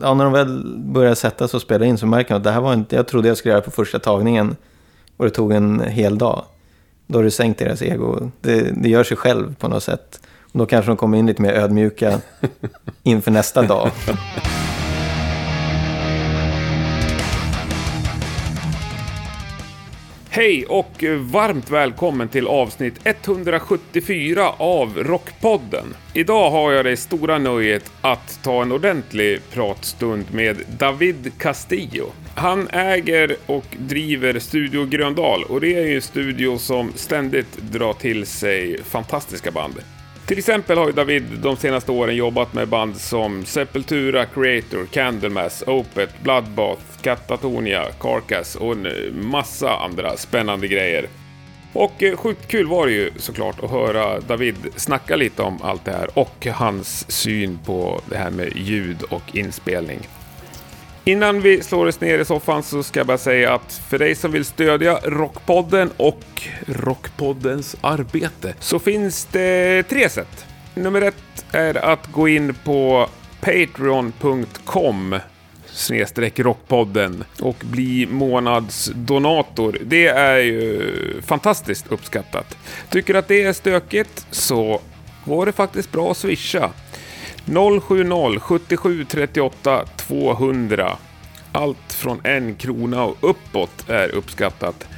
ja, när de väl börjar sätta sig och spela in så märker man att det här var inte, jag trodde jag skulle göra på första tagningen. Och det tog en hel dag. Då har du sänkt deras ego. Det, det gör sig själv på något sätt. Och då kanske de kommer in lite mer ödmjuka inför nästa dag. Hej och varmt välkommen till avsnitt 174 av Rockpodden. Idag har jag det stora nöjet att ta en ordentlig pratstund med David Castillo. Han äger och driver Studio Gröndal och det är ju en studio som ständigt drar till sig fantastiska band. Till exempel har ju David de senaste åren jobbat med band som Sepultura, Creator, Candlemass, Opeth, Bloodbath, Katatonia, Carcass och en massa andra spännande grejer. Och eh, sjukt kul var det ju såklart att höra David snacka lite om allt det här och hans syn på det här med ljud och inspelning. Innan vi slår oss ner i soffan så ska jag bara säga att för dig som vill stödja Rockpodden och Rockpoddens arbete så finns det tre sätt. Nummer ett är att gå in på patreon.com snedstreck rockpodden och bli månadsdonator. Det är ju fantastiskt uppskattat. Tycker att det är stökigt så går det faktiskt bra att swisha. 070 77 38 200. Allt från en krona och uppåt är uppskattat.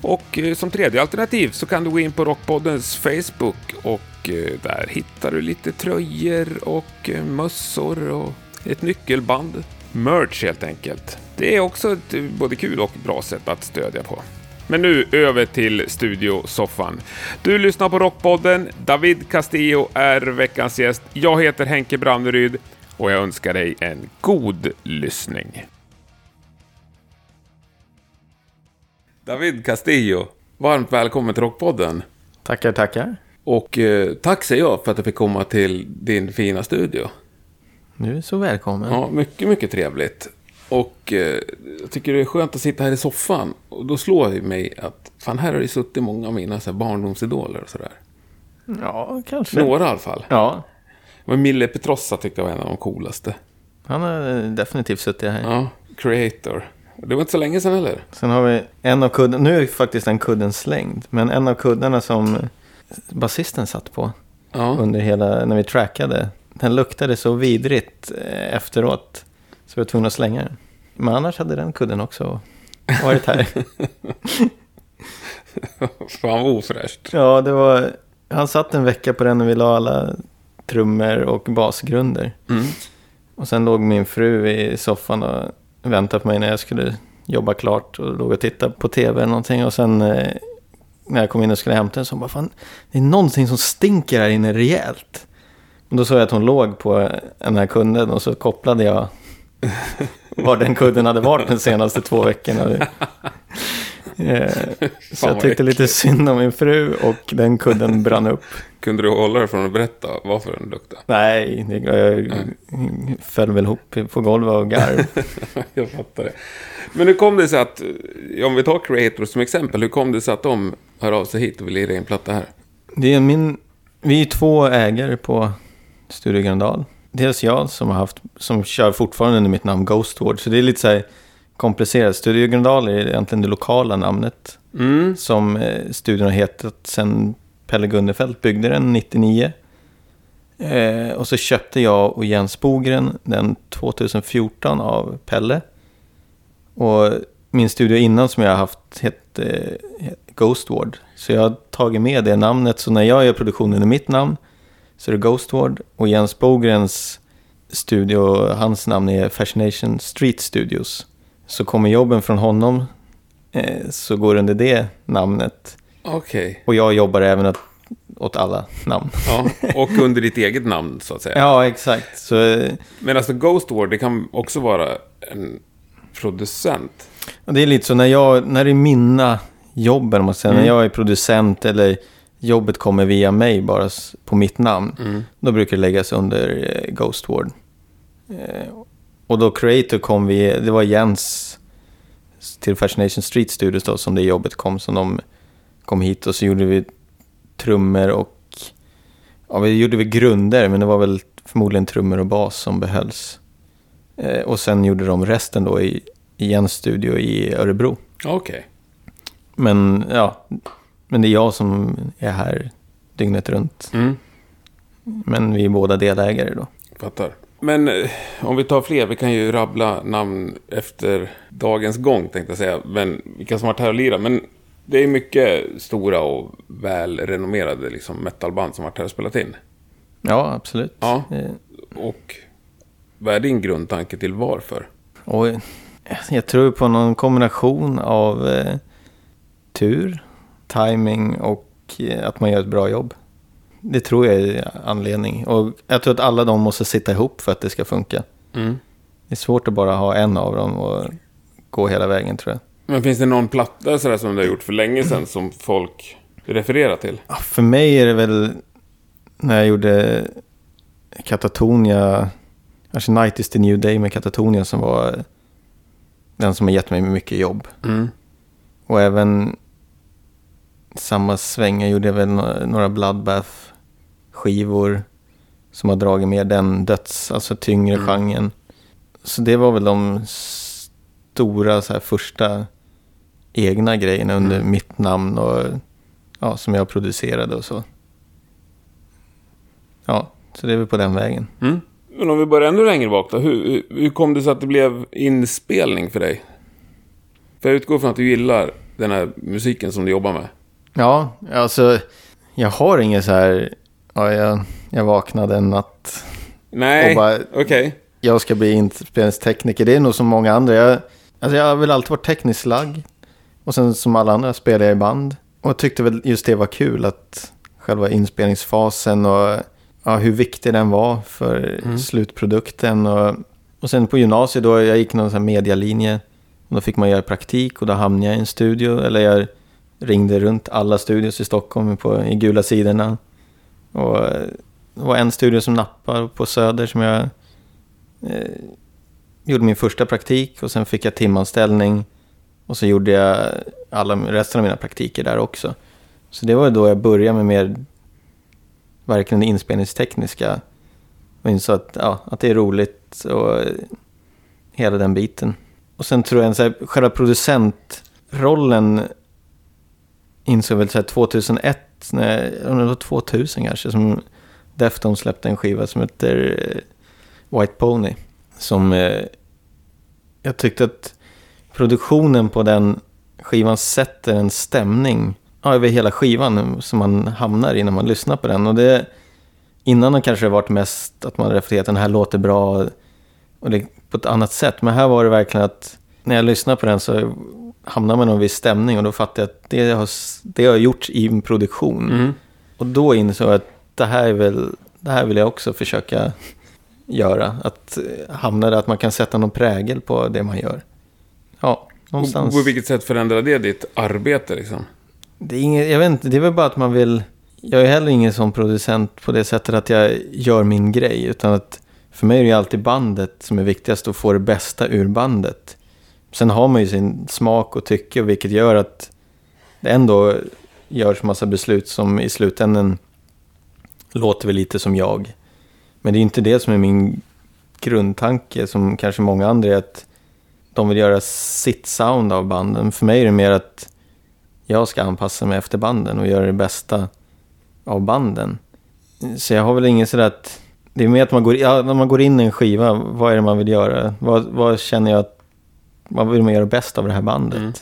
Och eh, som tredje alternativ så kan du gå in på Rockpoddens Facebook och eh, där hittar du lite tröjor och eh, mössor och ett nyckelband. Merch helt enkelt. Det är också ett både kul och bra sätt att stödja på. Men nu över till studiosoffan. Du lyssnar på Rockpodden. David Castillo är veckans gäst. Jag heter Henke Branneryd och jag önskar dig en god lyssning. David Castillo, varmt välkommen till Rockpodden. Tackar, tackar. Och eh, tack säger jag för att jag fick komma till din fina studio. Är så välkommen. Ja, mycket, mycket trevligt. Och eh, jag tycker det är skönt att sitta här i soffan. Och då slår det mig att fan, här har det suttit många av mina så här, barndomsidoler och sådär. Ja, kanske. Några i alla fall. Ja, Men Mille Petrossa tyckte jag var en av de coolaste. han har definitivt suttit här. Ja, Creator. Det var inte så länge sedan heller. Sen har vi en av kuddarna, nu är faktiskt den kudden slängd, men en av kuddarna som basisten satt på Ja, under hela, när vi trackade, den luktade så vidrigt eh, efteråt så vi var tvungna att slänga den. Men annars hade den kudden också varit här. fan vad ofräscht. ja, det var, han satt en vecka på den och vi la alla trummor och basgrunder. Mm. Och sen låg min fru i soffan och väntade på mig när jag skulle jobba klart och låg och tittade på tv eller någonting. Och sen eh, när jag kom in och skulle hämta den så hon bara, fan, det är någonting som stinker här inne rejält. Och då såg jag att hon låg på den här kudden och så kopplade jag var den kudden hade varit de senaste två veckorna. Eh, så jag tyckte lite synd om min fru och den kudden brann upp. Kunde du hålla dig från att berätta varför den luktade? Nej, jag föll väl ihop på golvet och garv. jag fattar det. Men hur kom det sig att, om vi tar Creator som exempel, hur kom det sig att de hör av sig hit och vill lira in platta här? Det är min, vi är två ägare på Studio Gröndal. Dels jag som har haft, som kör fortfarande under mitt namn Ghostward. Så det är lite så här komplicerat. Studio Gröndal är egentligen det lokala namnet. Mm. Som eh, studion har hetat sen Pelle Gunnefelt byggde den 99. Eh, och så köpte jag och Jens Bogren den 2014 av Pelle. Och min studio innan som jag har haft hette eh, Ghostward. Så jag har tagit med det namnet. Så när jag gör produktionen i mitt namn så är det Ghostward. Och Jens Bogrens studio, hans namn är Fascination Street Studios. Så kommer jobben från honom eh, så går det under det namnet. Okej. Och jag jobbar även åt, åt alla namn. Ja, och under ditt eget namn så att säga. Ja, exakt. Så, eh, Men alltså Ghost War, det kan också vara en producent. det är lite så när, jag, när det är mina jobb, om man säger, Mm. när jag är producent eller jobbet kommer via mig bara på mitt namn. Mm. Då brukar det läggas under eh, Ghost Ward. Eh, och då Creator kom vi, det var Jens till Fascination Street Studios då som det jobbet kom. Som de kom hit och så gjorde vi trummor och ja, vi gjorde vi grunder men det var väl förmodligen trummor och bas som behölls. Eh, och sen gjorde de resten då i, i en studio i Örebro. Okej. Men ja, men det är jag som är här dygnet runt. Mm. Men vi är båda delägare då. Fattar. Men eh, om vi tar fler, vi kan ju rabbla namn efter dagens gång tänkte jag säga. Men vilka som varit här och lirat. Men det är mycket stora och välrenommerade liksom, metalband som varit här och spelat in. Ja, absolut. Ja. Eh, Och vad är din grundtanke till varför? Och jag tror på någon kombination av eh, tur, timing och eh, att man gör ett bra jobb. Det tror jag är anledning. Och jag tror att alla de måste sitta ihop för att det ska funka. Mm. Det är svårt att bara ha en av dem och gå hela vägen tror jag. Men finns det någon platta sådär som du har gjort för länge sedan som folk refererar till? Ja, För mig är det väl när jag gjorde Katatonia, kanske Night is the new day med Katatonia som var den som har gett mig mycket jobb. Mm. Och även samma sväng, jag gjorde väl nå- några Bloodbath-skivor som har dragit med den döds, alltså tyngre Mm. genren. Så det var väl de stora så här, första egna grejerna under Mm. mitt namn och ja, som jag producerade och så. Ja, så det är väl på den vägen. Mm. Men om vi börjar ännu längre bak då. Hur, hur- hur kom det sig att det blev inspelning för dig? För jag utgår från att du gillar den här musiken som du jobbar med. Ja, alltså jag har inget så här, ja, jag, jag vaknade en natt Nej, Och bara- okej. jag ska bli inspelningstekniker. Det är nog som många andra. Jag, alltså jag har väl alltid varit tekniskt lagd. Och sen som alla andra spelar jag i band. Och jag tyckte väl just det var kul att själva inspelningsfasen och ja, hur viktig den var för Mm. slutprodukten. Och, och sen på gymnasiet då, jag gick någon sån här medialinje. Och då fick man göra praktik och då hamnade jag i en studio. Eller jag ringde runt alla studios i Stockholm på, i gula sidorna. Och det var en studio som nappade på Söder som jag eh, gjorde min första praktik och sen fick jag timanställning. Och så gjorde jag alla resten av mina praktiker där också. Så det var då jag började med mer verkligen det inspelningstekniska. Och insåg att, ja, att det är roligt och hela den biten. Och sen tror jag att själva producentrollen insåg väl så här 2001, nej, om det var 2000 kanske, som Deftones släppte en skiva som heter eh, White Pony. Som eh, jag tyckte att produktionen på den skivan sätter en stämning ja, över hela skivan som man hamnar i när man lyssnar på den. Och det, innan har kanske det varit mest att man reflekterat att den här låter bra och det, på ett annat sätt. Men här var det verkligen att när jag lyssnade på den så hamnar man i en viss stämning och då fattar jag att det har, det har gjorts i en produktion. Mm. Och då insåg jag att det här, är väl, det här vill jag också försöka göra. Att eh, hamna där att man kan sätta någon prägel på det man gör. Ja, Och någonstans. på vilket sätt förändrade det ditt arbete liksom? Det är, inget, jag vet inte, det är väl bara att man vill... Jag är heller ingen sån producent på det sättet att jag gör min grej. Utan att för mig är det alltid bandet som är viktigast och få det bästa ur bandet. Sen har man ju sin smak och tycke vilket gör att det ändå görs massa beslut som i slutändan låter väl lite som jag. Men det är inte det som är min grundtanke som kanske många andra är att de vill göra sitt sound av banden. För mig är det mer att jag ska anpassa mig efter banden och göra det bästa av banden. Så jag har väl ingen sådär att... Det är mer att man går, ja, när man går in i en skiva, vad är det man vill göra? Vad, vad känner jag att... Vad vill man göra bäst av det här bandet? Mm.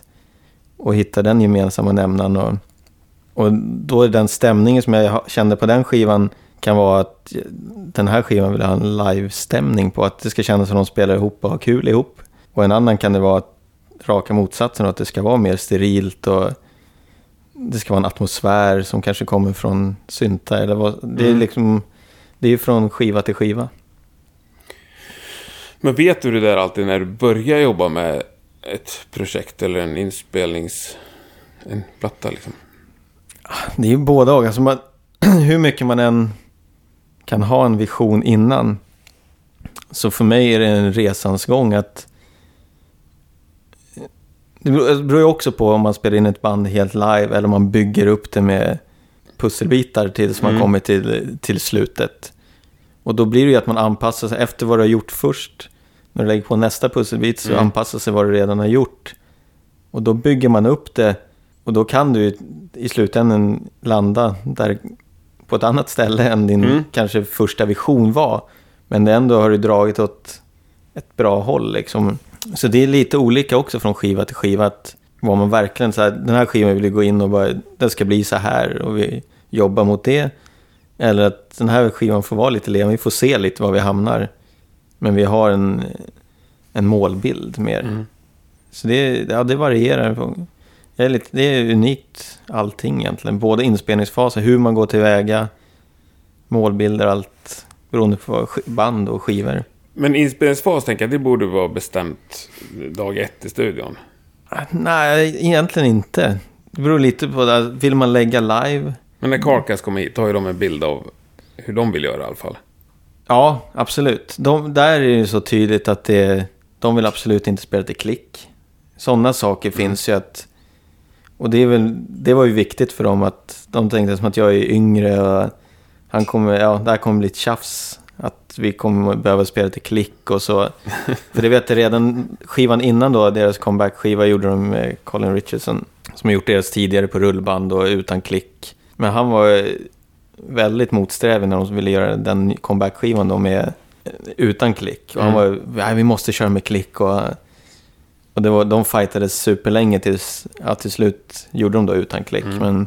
Och hitta den gemensamma nämnaren. Och, och då är den stämningen som jag kände på den skivan kan vara att den här skivan vill ha en live-stämning på. Att det ska kännas som de spelar ihop och har kul ihop. Och en annan kan det vara att raka motsatsen, att det ska vara mer sterilt och det ska vara en atmosfär som kanske kommer från syntar eller vad. Det är Mm. liksom, det är från skiva till skiva. Men vet du det där alltid när du börjar jobba med ett projekt eller en inspelnings... En platta liksom? Det är ju båda och. Alltså man, hur mycket man än kan ha en vision innan. Så för mig är det en resans gång att... Det beror ju också på om man spelar in ett band helt live eller om man bygger upp det med pusselbitar tills man Mm. kommer till, till slutet. Och då blir det ju att man anpassar sig efter vad du har gjort först När du lägger på nästa pusselbit så Mm. anpassar sig vad du redan har gjort. Och då bygger man upp det och då kan du i slutändan landa där på ett annat ställe än din Mm. kanske första vision var. Men ändå har du dragit åt ett bra håll liksom. Så det är lite olika också från skiva till skiva. Att vad man verkligen så här, den här skivan vill vi gå in och bara, den ska bli så här och vi jobbar mot det. Eller att den här skivan får vara lite levande, vi får se lite var vi hamnar. Men vi har en, en målbild mer. Mm. Så det, ja, det varierar. Det är, lite, det är unikt allting egentligen. Både inspelningsfasen, hur man går tillväga, målbilder, allt beroende på band och skivor. Men inspelningsfas tänker jag, det borde vara bestämt dag ett i studion. Nej, egentligen inte. Det beror lite på, det. vill man lägga live? Men när Carcass kommer hit har ju de en bild av hur de vill göra i alla fall. Ja, absolut. De, där är det så tydligt att det, de vill absolut inte spela till klick. Sådana saker finns ju att... Och det, är väl, det var ju viktigt för dem att de tänkte som att jag är yngre och han kommer, ja, det här kommer bli ett tjafs. Att vi kommer behöva spela till klick och så. för det vet jag redan, skivan innan då, deras comeback-skiva gjorde de med Colin Richardson. Som har gjort deras tidigare på rullband och utan klick. Men han var väldigt motsträvig när de ville göra den comeback-skivan då med utan klick. Och han Mm. var, nej vi måste köra med klick och... Och det var, de fightades superlänge tills, ja, till slut gjorde de då utan klick. Mm. Men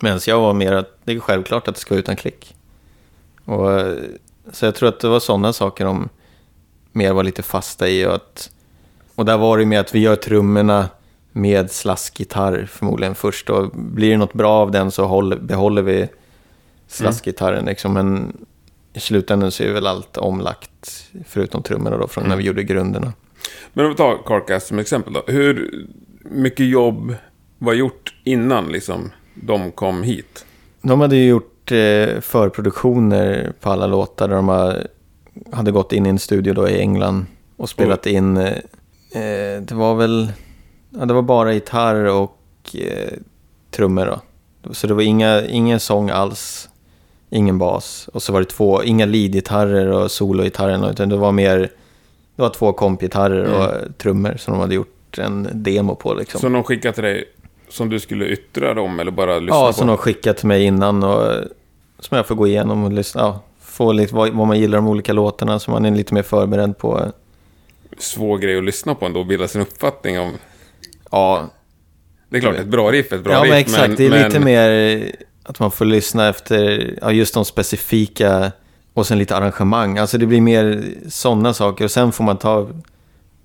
medan jag var mer att det är självklart att det ska vara utan klick. Och, så jag tror att det var sådana saker de mer var lite fasta i. Och, att, och där var det med att vi gör trummorna med slaskgitarr förmodligen först. Och blir det något bra av den så håller, behåller vi slaskgitarren. Liksom. Men i slutändan så är väl allt omlagt förutom trummorna då från när vi gjorde grunderna. Men om vi tar Carcass som exempel då. Hur mycket jobb var gjort innan liksom de kom hit? De hade ju gjort eh, förproduktioner på alla låtar där de hade gått in i en studio då i England och spelat in. Eh, eh, det var väl, ja, det var bara gitarr och eh, trummor då. Så det var inga, ingen sång alls, ingen bas. Och så var det två, inga leadgitarrer och sologitarrer utan det var mer, det var två kompgitarrer och trummor som de hade gjort en demo på liksom. Så de skickade till dig som du skulle yttra dem eller bara lyssna Ja, på? som de skickat till mig innan och som jag får gå igenom och lyssna. Ja, få lite vad, vad man gillar de olika låtarna så man är lite mer förberedd på. Svår grej att lyssna på ändå och bilda sin uppfattning om. Ja, Det är klart, ett bra riff är ett bra ja riff. men exakt. det är men, lite mer att man får lyssna efter ja, just de specifika och sen lite arrangemang. Alltså det blir mer sådana saker och sen får man ta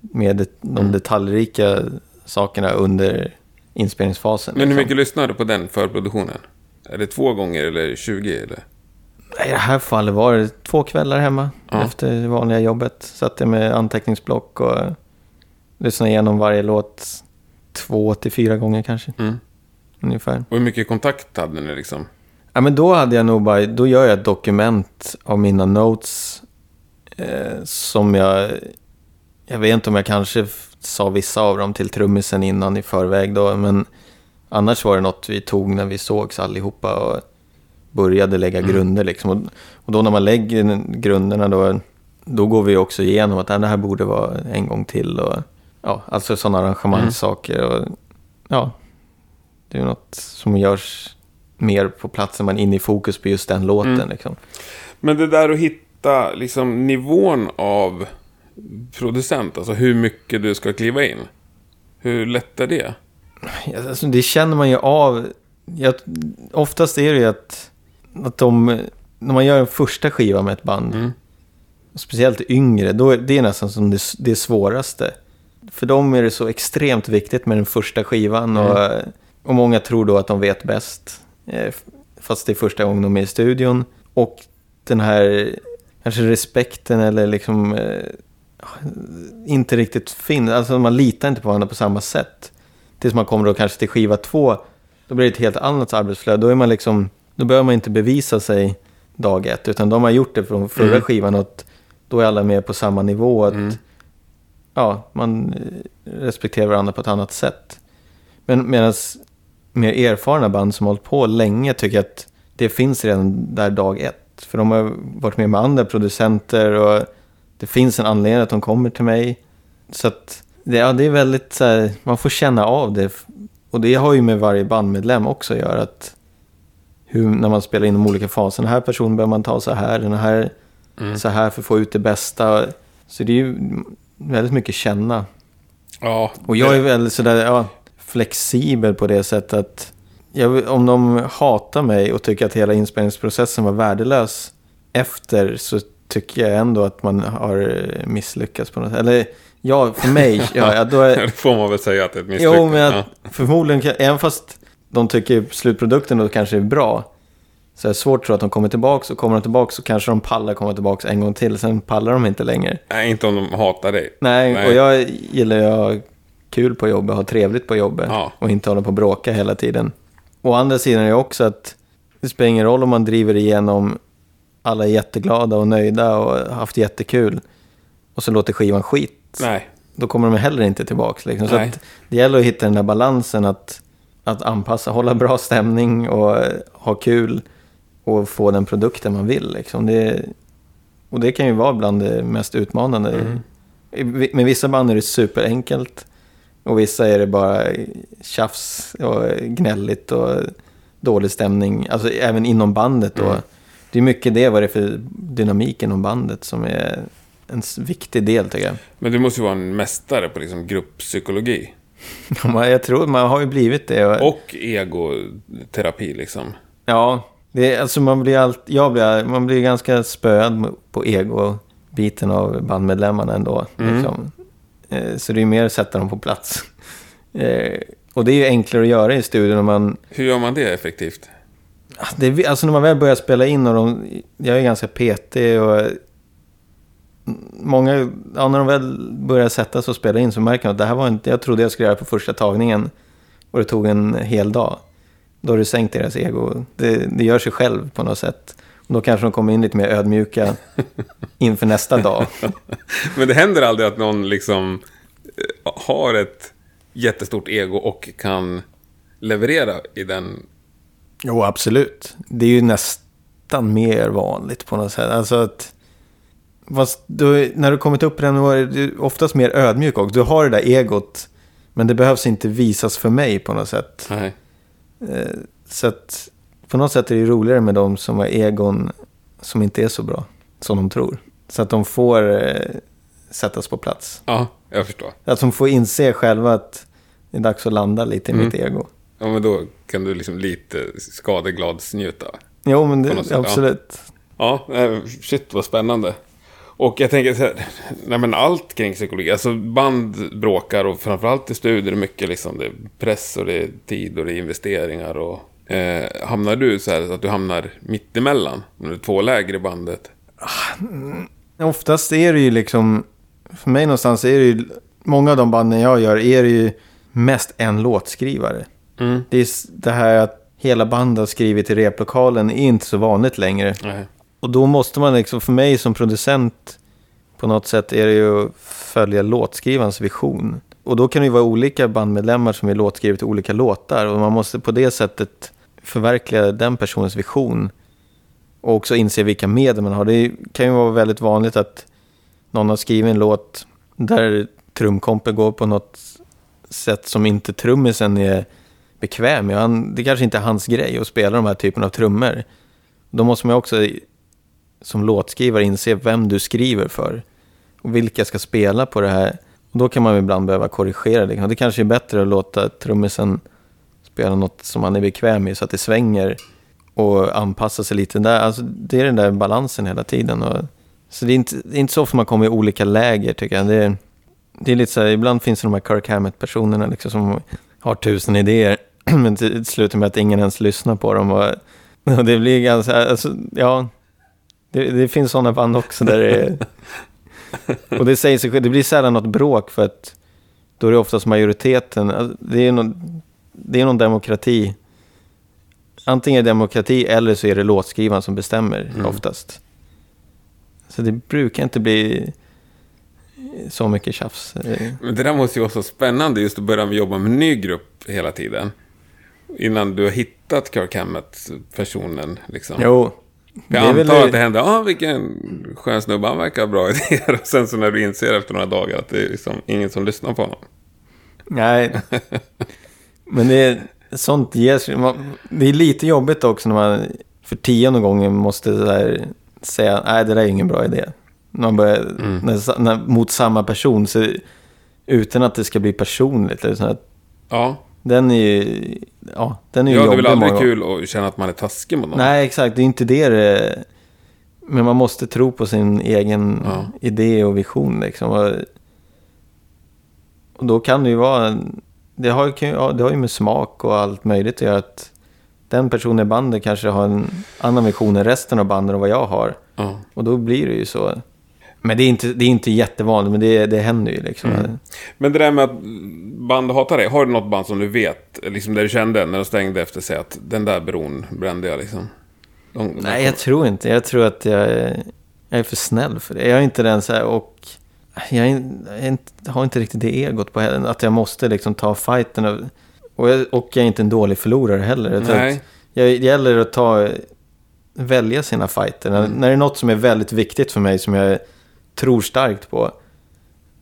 med de Mm. detaljrika sakerna under inspelningsfasen. Men hur liksom. mycket lyssnade du på den förproduktionen? Är det två gånger eller 20? Eller? I det här fallet var det två kvällar hemma Ja. efter det vanliga jobbet. Satt jag med anteckningsblock och lyssnade igenom varje låt två till fyra gånger kanske, Mm. Ungefär. Och hur mycket kontakt hade ni liksom? Ja, men då hade jag nog bara, då gör jag ett dokument av mina notes eh, som jag, jag vet inte om jag kanske sa vissa av dem till trummisen innan i förväg då, men annars var det något vi tog när vi sågs allihopa och började lägga grunder liksom. Och, och då när man lägger grunderna då, då går vi också igenom att "Ah, det här borde vara en gång till och ja, alltså sådana arrangemangssaker och ja, det är något som görs mer på plats när man är inne i fokus på just den låten. Mm. Liksom. Men det där att hitta liksom nivån av producent, alltså hur mycket du ska kliva in. Hur lätt är det? Alltså, det känner man ju av. Jag, oftast är det ju att, att de, när man gör en första skiva med ett band, Mm. speciellt yngre, då är det nästan som det, det svåraste. För dem är det så extremt viktigt med den första skivan och, och många tror då att de vet bäst. eh, Fast det är första gången de är i studion. Och den här kanske respekten eller liksom eh, inte riktigt finns. Alltså man litar inte på varandra på samma sätt. Tills man kommer då kanske till skiva två. Då blir det ett helt annat arbetsflöde. Då är man liksom, då behöver man inte bevisa sig dag ett. Utan de har gjort det från förra Mm. skivan. Och att då är alla med på samma nivå. Att, Mm. Ja, man eh, respekterar varandra på ett annat sätt. Men medan mer erfarna band som har hållit på länge tycker att det finns redan där dag ett. För de har varit med med andra producenter och det finns en anledning att de kommer till mig. Så att det, ja, det är väldigt så här, man får känna av det. Och det har ju med varje bandmedlem också att göra. Att hur, när man spelar in de olika faserna. Den här personen behöver man ta så här, den här Mm. så här för att få ut det bästa. Så det är ju väldigt mycket känna. Ja, Och jag är väldigt sådär, ja, flexibel på det sättet att jag, om de hatar mig och tycker att hela inspelningsprocessen var värdelös efter så tycker jag ändå att man har misslyckats på något sätt. Eller ja, för mig, ja, ja, då är, det får man väl säga att det är ett misslyckande. Jo, men jag, ja. förmodligen, även fast de tycker slutprodukten då kanske är bra, så är det svårt att tro att de kommer tillbaka och kommer de tillbaka så kanske de pallar komma tillbaka en gång till, sen pallar de inte längre. Nej, inte om de hatar dig. Nej, Nej. och jag gillar ju att kul på jobbet, ha trevligt på jobbet Ja. och inte hålla på och bråka hela tiden. Å andra sidan är det också att det spelar ingen roll om man driver igenom alla är jätteglada och nöjda och haft jättekul och så låter skivan skit. Nej. Då kommer de heller inte tillbaka. Liksom. Så det gäller att hitta den där balansen att, att anpassa, hålla bra stämning och eh, ha kul och få den produkten man vill. Liksom. Det, och det kan ju vara bland det mest utmanande. Mm. Med vissa band är det superenkelt och vissa är det bara tjafs och gnälligt och dålig stämning. Alltså även inom bandet. Mm. Det är mycket det, vad det är för dynamik inom bandet som är en viktig del tycker jag. Men du måste ju vara en mästare på liksom grupppsykologi. Jag tror man har ju blivit det. Och, Och egoterapi liksom. ja, det är, alltså man blir, allt, jag blir, man blir ganska spöad på ego-biten av bandmedlemmarna ändå. Mm. Liksom. Eh, Så det är mer att sätta dem på plats. Eh, Och det är ju enklare att göra i studion om man... Hur gör man det effektivt? Det är, alltså när man väl börjar spela in och de, jag är ganska petig och... Många, ja, när de väl börjar sätta sig och spela in så märker man att det här var inte, jag trodde jag skulle göra på första tagningen och det tog en hel dag. Då har du sänkt deras ego. Det, det gör sig själv på något sätt. Då kanske de kommer in lite mer ödmjuka inför nästa dag. Men det händer aldrig att någon liksom eh, har ett jättestort ego och kan leverera i den... Jo, absolut. Det är ju nästan mer vanligt på något sätt. Alltså att... Du, när du kommit upp på den nivån är du oftast mer ödmjuk också. Du har det där egot, men det behövs inte visas för mig på något sätt. Nej. Eh, Så att på något sätt är det roligare med de som har egon som inte är så bra som de tror. Så att de får eh, sättas på plats. Ja, jag förstår. Att de får inse själva att det är dags att landa lite i mitt ego. Ja, men då kan du liksom lite skadegladsnjuta. Jo, men det, sätt, ja. absolut. Ja, eh, shit vad spännande. Och jag tänker så här, nej men allt kring psykologi, alltså band bråkar och framförallt i studier mycket liksom, det är press och det är tid och det är investeringar och eh, hamnar du så här att du hamnar mitt emellan, när du är två läger i bandet? Oftast är det ju liksom, för mig någonstans är det ju, många av de banden jag gör är det ju mest en låtskrivare. Mm. Det är det här att hela bandet har skrivit i replokalen är inte så vanligt längre. Nej. Och då måste man liksom, för mig som producent, på något sätt är det ju att följa låtskrivarens vision. Och då kan det ju vara olika bandmedlemmar som är låtskrivet till olika låtar. Och man måste på det sättet förverkliga den personens vision. Och också inse vilka medel man har. Det kan ju vara väldigt vanligt att någon har skrivit en låt där trumkompen går på något sätt som inte trummisen är bekväm med. Han, det kanske inte är hans grej att spela de här typen av trummor. Då måste man också som låtskrivare inse vem du skriver för. Och vilka ska spela på det här. Och då kan man ibland behöva korrigera det. Det kanske är bättre att låta trummisen spela något som han är bekväm med så att det svänger. Och anpassa sig lite där. Alltså, det är den där balansen hela tiden. Och, så det är, inte, det är inte så ofta man kommer i olika läger tycker jag. Det är, det är lite så här, ibland finns det de här Kirk Hammett-personerna liksom, som har tusen idéer. Men det slutar med att ingen ens lyssnar på dem. Och, och det blir ganska, alltså, ja. Det, det finns sådana band också där det är... Och det säger sig det blir sällan något bråk för att då är det oftast majoriteten. alltså, Det är någon, det är någon demokrati. Antingen är det demokrati eller så är det låtskrivaren som bestämmer Mm. oftast. Så det brukar inte bli så mycket tjafs. Men det där måste ju vara så spännande just att börja jobba med en ny grupp hela tiden. Innan du har hittat Kirk Hammett-personen liksom. Jo, Jag väl antar det- att det hände, ja ah, vilken skön snubbe, han verkar ha bra idéer. Och sen så när du inser efter några dagar att det är liksom ingen som lyssnar på honom. Nej. Men det är, sånt ger sig. Det är lite jobbigt också när man för tionde gången måste här säga nej det där är ingen bra idé. När man börjar, Mm. när, när, mot samma person, så, utan att det ska bli personligt. Eller att, Ja, den är ju, ja, den är ju ja det är jobbig väl aldrig kul att känna att man är taskig mot någon. Nej, exakt. Det är inte det det Men man måste tro på sin egen Ja. idé och vision liksom. Och, och då kan det ju vara... en- Det har, ju- ja, det har ju med smak och allt möjligt att göra. Att den personen i bandet kanske har en annan vision än resten av bandet och vad jag har. Ja. Och då blir det ju så. Men det är inte, det är inte jättevanligt, men det, det händer ju liksom. Mm. Men det där med att band hatar dig, har du något band som du vet, liksom där du kände när de stängde efter sig att den där bron brände jag liksom? De, de Nej, jag tror inte. Jag tror att jag jag är för snäll för det. Jag är inte den så här och... Jag, är, jag har inte riktigt det egot på heller. Att jag måste liksom ta fighten. Och, och, jag, och jag är inte en dålig förlorare heller. Jag Nej. jag, det gäller att ta, välja sina fighter. När, när det är något som är väldigt viktigt för mig, som jag tror starkt på.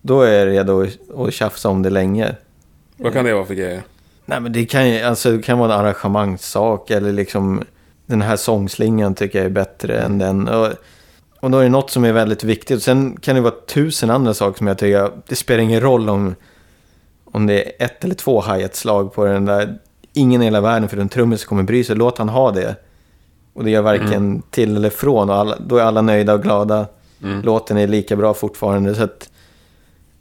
Då är jag redo att, att tjafsa om det länge. Vad kan det vara för grejer? Nej men det kan alltså det kan vara en arrangemangssak eller liksom den här sångslingan tycker jag är bättre än den. Och, och då är det något som är väldigt viktigt. Sen kan det vara tusen andra saker som jag tycker, det spelar ingen roll om, om det är ett eller två hi-hat-slag på den där. Ingen i hela världen för en trummis kommer bry sig, låt han ha det. Och det gör varken till eller från och alla, då är alla nöjda och glada. Mm. Låten är lika bra fortfarande. Så att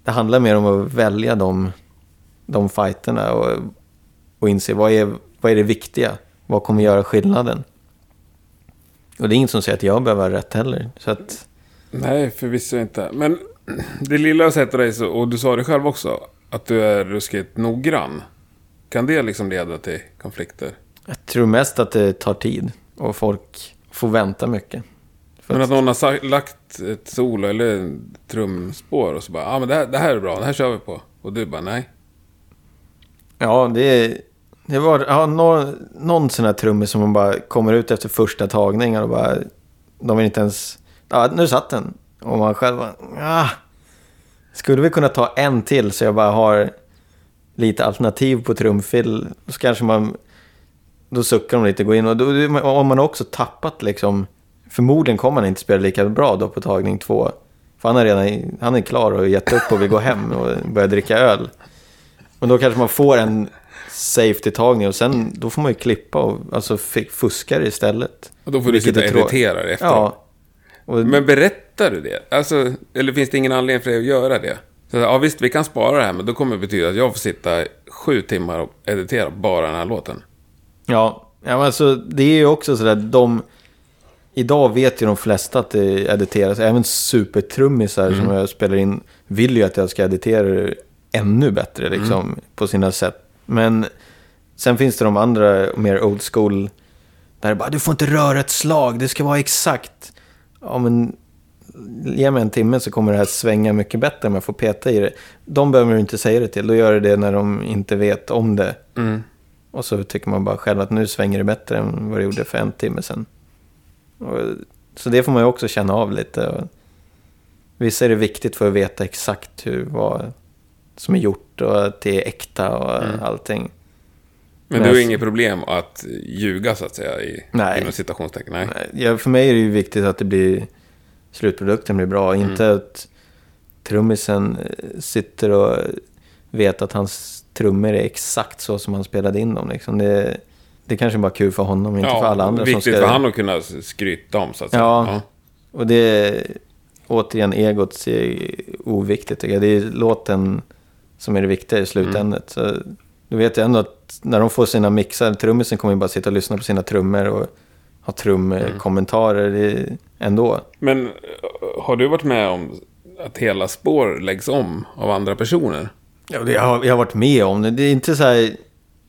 det handlar mer om att välja de, de fighterna och, och inse vad är, vad är det viktiga? Vad kommer göra skillnaden? Och det är inget som säger att jag behöver ha rätt heller. Så att, Nej, förvisso inte. Men det lilla jag sett av dig, så, och du sa det själv också, att du är ruskigt noggrann. Kan det liksom leda till konflikter? jag tror mest att det tar tid och folk får vänta mycket. Men att, någon har lagt ett solo eller trumspår och så bara, ja ah, men det här, det här är bra, det här kör vi på. Och du bara, nej. ja, det, det var ja, någon, någon sån här trummis som man bara kommer ut efter första tagningen och bara... De vill inte ens... Ja, nu satt den. Och man själv bara... Ah, skulle vi kunna ta en till så jag bara har lite alternativ på trumfill? Så kanske man... Då suckar de lite, går in och då om man också tappat liksom... Förmodligen kommer han inte spela lika bra då på tagning två. För han är redan han är klar och gett upp och vill gå hem och börja dricka öl. Men då kanske man får en safety-tagning och sen då får man ju klippa och alltså det istället. Och då får du sitta och editera det efteråt. Ja. Och, Men berättar du det? Alltså, eller finns det ingen anledning för dig att göra det? Så, ja visst, vi kan spara det här, men då kommer det betyda att jag får sitta sju timmar och editera bara den här låten. ja, ja, men alltså det är ju också sådär, de... Idag vet ju de flesta att det editeras. Även supertrummisar som jag spelar in vill ju att jag ska editera det ännu bättre liksom, på sina sätt. Men sen finns det de andra mer old school. Där det bara, du får inte röra ett slag, det ska vara exakt. Ja, men ge mig en timme så kommer det här svänga mycket bättre om jag får peta i det. De behöver du inte säga det till, då gör det det när de inte vet om det. Mm. Och så tycker man bara själv att nu svänger det bättre än vad det gjorde för en timme sedan. Och, så det får man ju också känna av lite. Och, vissa är det viktigt för att veta exakt hur, vad som är gjort och att det är äkta och Mm. allting. Men Nej, du har inget problem att ljuga, så att säga, i, Nej. inom citationstecken? Nej. Ja, för mig är det ju viktigt att det blir, slutprodukten blir bra. Inte att trummisen eh, sitter och vet att hans trummor är exakt så som han spelade in dem. Liksom. Det, det kanske bara är kul för honom, inte för alla andra. viktigt som ska... för han att kunna skryta om, så att säga. Ja. Och det är återigen egot är oviktigt. Det är låten som är det viktiga i slutändet. Så du vet ju ändå att när de får sina mixar, trummisen kommer ju bara sitta och lyssna på sina trummor och ha trumkommentarer mm. ändå. Men eh, har du varit med om att hela spår läggs om av andra personer? Ja, det, jag, har, jag har varit med om det. Det är inte så här...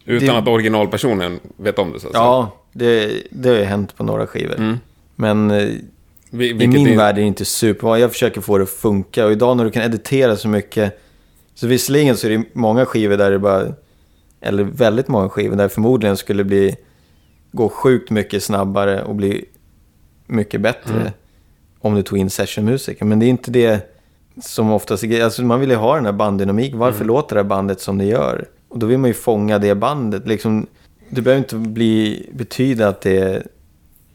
Utan Det- att originalpersonen vet om det, så att? Ja, det, det har ju hänt på några skivor. Mm. Men eh, Vi, i min är- värld är det inte superbra. Jag försöker få det att funka. Och idag när du kan editera så mycket. Så visserligen så är det många skivor där det bara... Eller väldigt många skivor där det förmodligen skulle bli... Gå sjukt mycket snabbare och bli mycket bättre Mm. om du tog in sessionmusiker. Men det är inte det som oftast är alltså Man vill ju ha den här banddynamik. Varför Mm. låter det här bandet som det gör? Och då vill man ju fånga det bandet. Liksom, det behöver inte bli, betyda att det är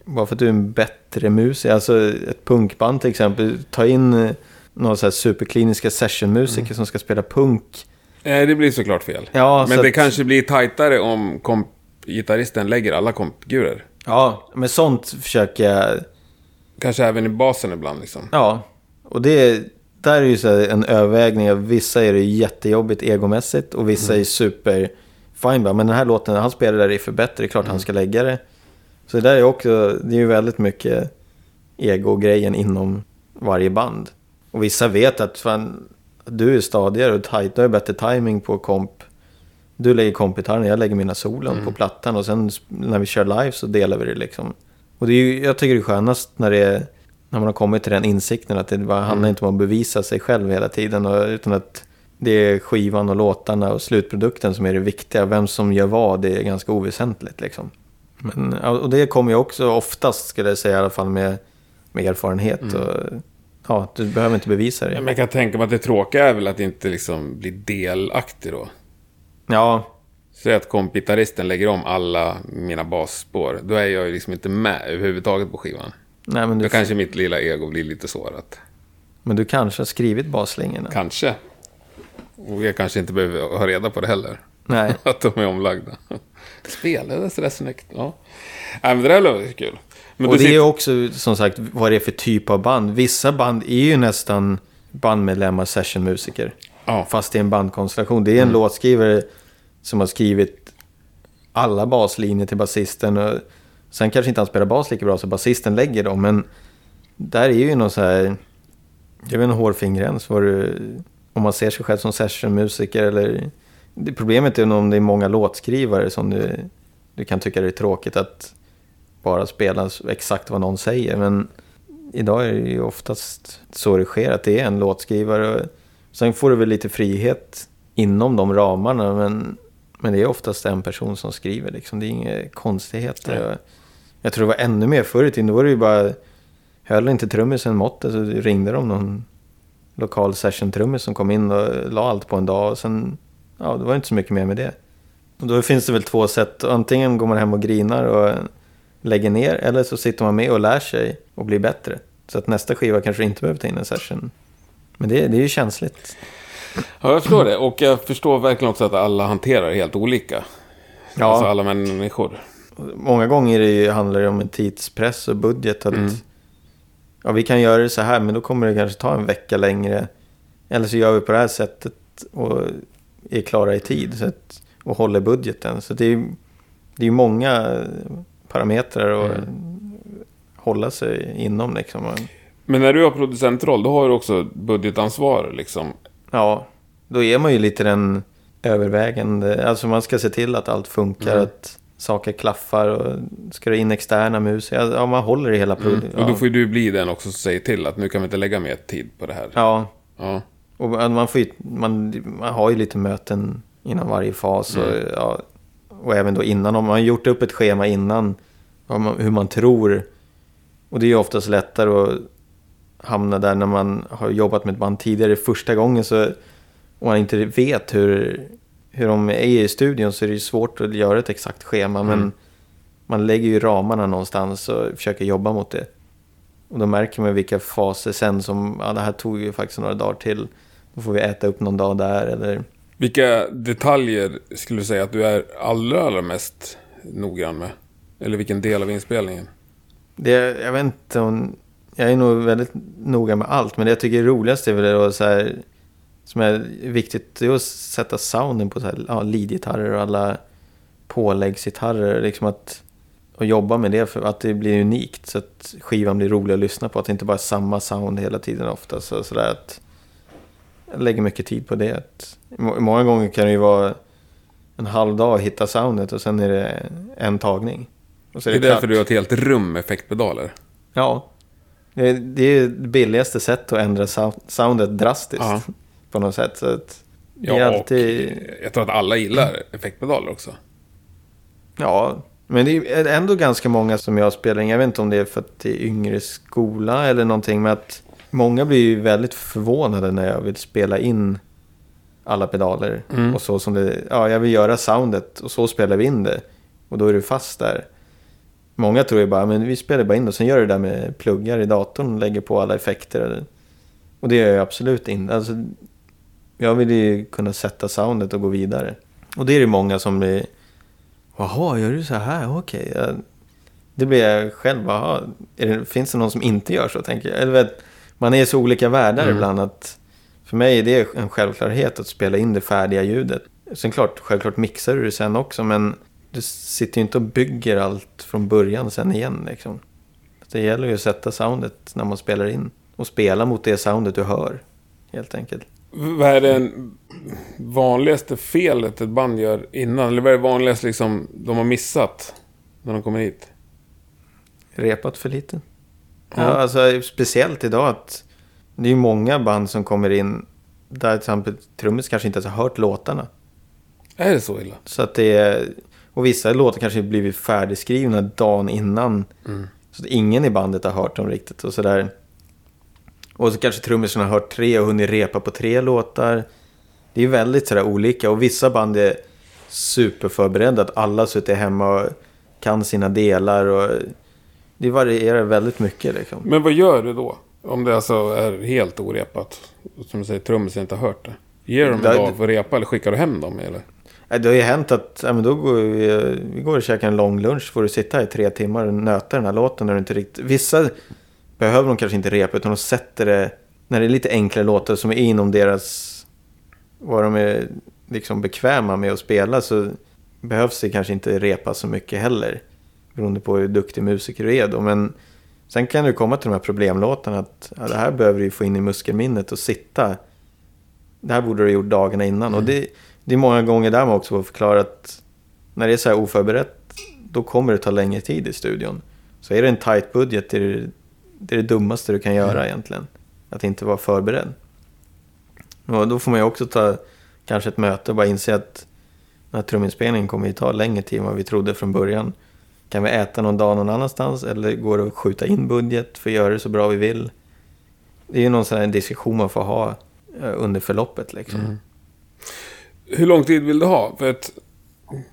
bara för att du är en bättre musiker. Alltså ett punkband till exempel. Ta in några så här superkliniska sessionmusiker Mm. som ska spela punk. Nej, det blir såklart fel. Ja, Men så det att- kanske blir tajtare om kompgitarristen lägger alla kompfigurer. Ja, men sånt försöker jag... Kanske även i basen ibland liksom. Ja, och det där är ju så en övervägning. av Vissa är det jättejobbigt egomässigt och vissa är super fine. Men den här låten, han spelar där riffet bättre, det är klart han ska lägga det. Så det där är också, det är ju väldigt mycket ego-grejen inom varje band. Och vissa vet att fan, du är stadigare och tajt, du har bättre timing på komp. Du lägger kompgitarren, jag lägger mina solon på plattan och sen när vi kör live så delar vi det liksom. Och det är ju, jag tycker det är skönast när det är, när man har kommit till den insikten att det bara handlar inte om att bevisa sig själv hela tiden och, utan att det är skivan och låtarna och slutprodukten som är det viktiga. Vem som gör vad, det är ganska oväsentligt liksom. Men, och det kommer ju också oftast, skulle jag säga i alla fall, med, med erfarenhet. Och, ja, du behöver inte bevisa det. Men jag kan tänka mig att det tråkiga är väl att inte liksom bli delaktig då. Ja, Säg att kompgitarristen lägger om alla mina basspår. Då är jag ju liksom inte med överhuvudtaget på skivan. nej, men, Då du, kanske mitt lilla ego blir lite sårat. men du kanske har skrivit basslingorna? Kanske. Och jag kanske inte behöver ha reda på det heller. Nej. Att de är omlagda. Spelade sådär snyggt. Ja. Nej, men det där låter kul. Men och det är sitter- ju också som sagt vad det är för typ av band. Vissa band är ju nästan bandmedlemmar, sessionmusiker. Ja. Fast det är en bandkonstellation. Det är en Mm. låtskrivare som har skrivit alla baslinjer till basisten. Och sen kanske inte han spelar bas lika bra så basisten lägger dem. Men där är ju någon så här... Det är väl en hårfin gräns. Du, om man ser sig själv som sessionmusiker eller... Det, problemet är nog om det är många låtskrivare som du, du kan tycka det är tråkigt att bara spela exakt vad någon säger. Men idag är det ju oftast så det sker, att det är en låtskrivare. Sen får du väl lite frihet inom de ramarna, men, men det är oftast en person som skriver. Liksom. Det är inga konstigheter. Nej. Jag tror det var ännu mer förr i tiden. Då var det ju bara, höll inte trummisen måttet så ringde de någon lokal session-trummis som kom in och la allt på en dag. Och sen, ja, det var inte så mycket mer med det. Och då finns det väl två sätt. Antingen går man hem och grinar och lägger ner, eller så sitter man med och lär sig och blir bättre. Så att nästa skiva kanske inte behöver ta in en session. Men det, det är ju känsligt. Ja, jag förstår det. Och jag förstår verkligen också att alla hanterar helt olika. Ja. Alltså alla människor. Många gånger det handlar det om en tidspress och budget. Att, Mm. Ja, vi kan göra det så här, men då kommer det kanske ta en vecka längre. Eller så gör vi på det här sättet och är klara i tid så att, och håller budgeten. Så det är ju det är många parametrar att hålla sig inom. Liksom. Och, Men när du har producentroll, då har du också budgetansvar liksom. Ja, då är man ju lite den övervägande. Alltså man ska se till att allt funkar, Mm. att saker klaffar och ska det in externa musiker. Ja, man håller i hela produkten. Mm. Och då får ju du bli den också som säger till att nu kan vi inte lägga mer tid på det här. Ja, Ja. och man, får ju, man, man har ju lite möten innan varje fas. Och, Mm. ja, och även då innan, om man har gjort upp ett schema innan, hur man tror. Och det är ju oftast lättare att hamna där när man har jobbat med ett band tidigare första gången. Så, och man inte vet hur, hur de är i studion så är det ju svårt att göra ett exakt schema. Mm. Men man lägger ju ramarna någonstans och försöker jobba mot det. Och då märker man vilka faser sen som, ja det här tog ju faktiskt några dagar till. Då får vi äta upp någon dag där eller... Vilka detaljer skulle du säga att du är allra, allra mest noggrann med? Eller vilken del av inspelningen? Det, jag vet inte om... Jag är nog väldigt noga med allt, men det jag tycker är roligast är väl det så här... Som är viktigt, det är att sätta sounden på så här, ja, leadgitarrer och alla påläggsgitarrer. Liksom att, och jobba med det för att det blir unikt. Så att skivan blir rolig att lyssna på. Att det inte bara är samma sound hela tiden ofta. Så, så där att lägger mycket tid på det. Att, många gånger kan det ju vara en halv dag att hitta soundet och sen är det en tagning. Och så Det är klart. därför du har ett helt rum med effektpedaler. Ja. Det är, det är det billigaste sättet att ändra sou- soundet drastiskt. Ja. På något sätt. Så att det är Ja, alltid... och jag tror att alla gillar effektpedaler också. Ja, Men det är ändå ganska många som jag spelar in. Jag vet inte om det är för att det är yngre skola eller någonting. Men att många blir ju väldigt förvånade när jag vill spela in alla pedaler. Mm. Och så som det, ja jag vill göra soundet och så spelar vi in det. Och då är du fast där. Många tror ju bara, men vi spelar bara in och sen gör du det där med pluggar i datorn och lägger på alla effekter. Och det gör jag absolut inte. Alltså, jag vill ju kunna sätta soundet och gå vidare. Och det är det många som blir, jaha, gör du så här? Okej. Ja. Det blir jag själv, jaha, finns det någon som inte gör så? tänker jag. Eller vet, man är så olika världar Mm. ibland att för mig är det en självklarhet att spela in det färdiga ljudet. Sen klart, självklart mixar du det sen också, men du sitter ju inte och bygger allt från början sen igen. Liksom. Det gäller ju att sätta soundet när man spelar in och spela mot det soundet du hör, helt enkelt. Vad är det vanligaste felet ett band gör innan? Eller vad är det vanligaste liksom, de har missat när de kommer hit? Repat för lite. Ja. Ja, alltså speciellt idag att det är många band som kommer in där till exempel trummis kanske inte ens har hört låtarna. Är det så illa? Så att det är, och vissa låtar kanske blivit färdigskrivna dagen innan. Mm. Så att ingen i bandet har hört dem riktigt och sådär. Och så kanske trummisen har hört tre och hunnit repa på tre låtar. Det är väldigt sådär olika och vissa band är superförberedda. Att alla suttit hemma och kan sina delar och det varierar väldigt mycket liksom. Men vad gör du då? Om det alltså är helt orepat? Som du säger, trummisen inte har hört det. Ger du dem en dag för att repa eller skickar du hem dem? Eller? Det har ju hänt att ja, men då går vi, vi går och käkar en lång lunch. får du sitta här i tre timmar och nöta den här låten. När du inte riktigt, vissa behöver de kanske inte repa utan de sätter det när det är lite enklare låtar som är inom deras... Vad de är liksom bekväma med att spela så behövs det kanske inte repa så mycket heller. Beroende på hur duktig musiker du är då. Men sen kan du komma till de här problemlåtarna att ja, det här behöver du få in i muskelminnet och sitta. Det här borde du ha gjort dagarna innan. Och det, det är många gånger där man också får förklara att när det är så här oförberett, då kommer det ta längre tid i studion. Så är det en tight budget, det är det, det, är det dummaste du kan göra egentligen. Att inte vara förberedd. Och då får man ju också ta kanske ett möte och bara inse att den här truminspelningen kommer ju ta längre tid än vad vi trodde från början. Kan vi äta någon dag någon annanstans eller går det att skjuta in budget för att göra det så bra vi vill? Det är ju någon sån här diskussion man får ha eh, under förloppet liksom. Mm. Hur lång tid vill du ha för ett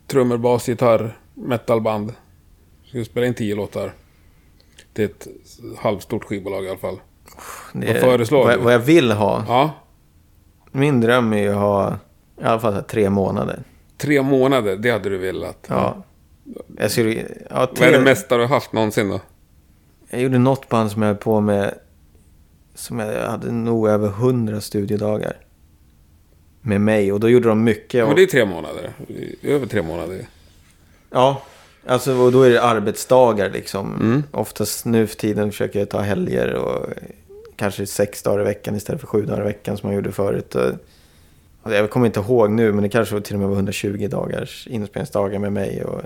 trummor, bas, gitarr, metalband? Ska du spela in tio låtar? Det är ett halvstort skivbolag i alla fall. Det Vad föreslår vad, du? vad jag vill ha. Ja, Min dröm är ju att ha i alla fall tre månader. tre månader, det hade du velat. Ja. Jag, skulle, ja, Vad är det mesta du har haft någonsin då? jag gjorde något band som jag höll på med. Som jag hade nog över hundra studiedagar. Med mig. Och då gjorde de mycket. Och, men det är tre månader. Över tre månader. Ja. Alltså, och då är det arbetsdagar liksom. Mm. Oftast nu för tiden försöker jag ta helger. Och kanske sex dagar i veckan istället för sju dagar i veckan som man gjorde förut. Jag kommer inte ihåg nu, men det kanske till och med var 120 dagars inspelningsdagar med mig. Och,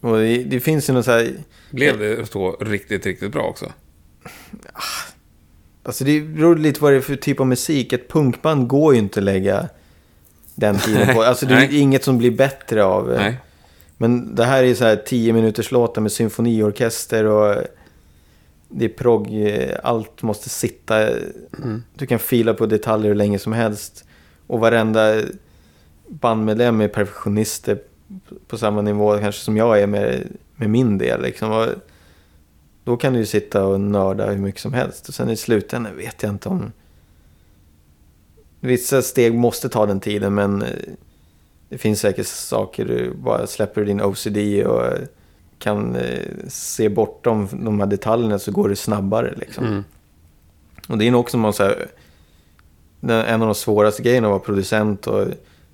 och det, det finns ju något så här... Blev det så riktigt, riktigt bra också? Alltså det beror lite vad det är för typ av musik. Ett punkband går ju inte att lägga den tiden på. Alltså det är Nej. inget som blir bättre av. eh, Nej. Men det här är så här 10 minuters låtar med symfoniorkester och det är progg. eh, Allt måste sitta. Mm. Du kan fila på detaljer hur länge som helst. Och varenda bandmedlem är perfektionister på samma nivå kanske som jag är med, med min del. Liksom. Och då kan du ju sitta och nörda hur mycket som helst. Och sen i slutändan vet jag inte om... Vissa steg måste ta den tiden men eh, det finns säkert saker du bara släpper din OCD och kan eh, se bortom de här detaljerna så går det snabbare. Liksom. Mm. Och det är nog också man, så här, en av de svåraste grejerna att vara producent och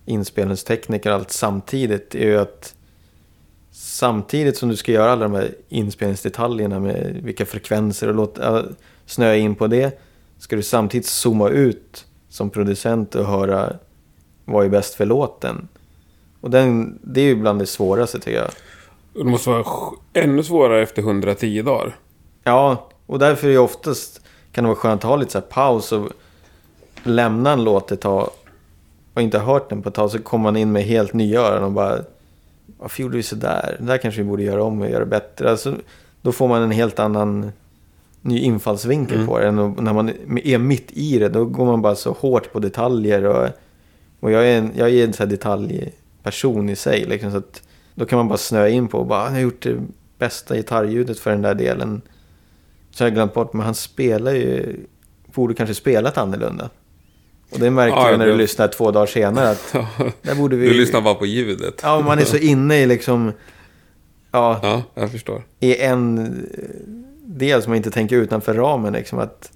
inspelningstekniker och allt samtidigt är ju att samtidigt som du ska göra alla de här inspelningsdetaljerna med vilka frekvenser och låt, äh, snöa in på det ska du samtidigt zooma ut som producent och höra vad är bäst för låten. Och den, det är ju bland det svåraste tycker jag. Det måste vara ännu svårare efter 110 dagar. Ja, och därför är det oftast kan det vara skönt att ha lite så paus och lämna en låt ett tag och inte ha hört den på ett tag så kommer man in med helt nya öron och bara varför gjorde vi sådär? Det där kanske vi borde göra om och göra bättre. Alltså, då får man en helt annan ny infallsvinkel Mm. på det. Och när man är mitt i det, då går man bara så hårt på detaljer. Och, och jag är en, jag är en sån här detaljperson i sig. Liksom, så att då kan man bara snöa in på och bara, han har gjort det bästa gitarrljudet för den där delen. Så har jag glömt bort, men han spelar ju, borde kanske spelat annorlunda. Och det märker Ja, jag när du lyssnar två dagar senare att där borde vi... Du lyssnar bara på ljudet. Ja, man är så inne i liksom... Ja, Ja, jag förstår. i en eh, del som man inte tänker utanför ramen. Liksom att,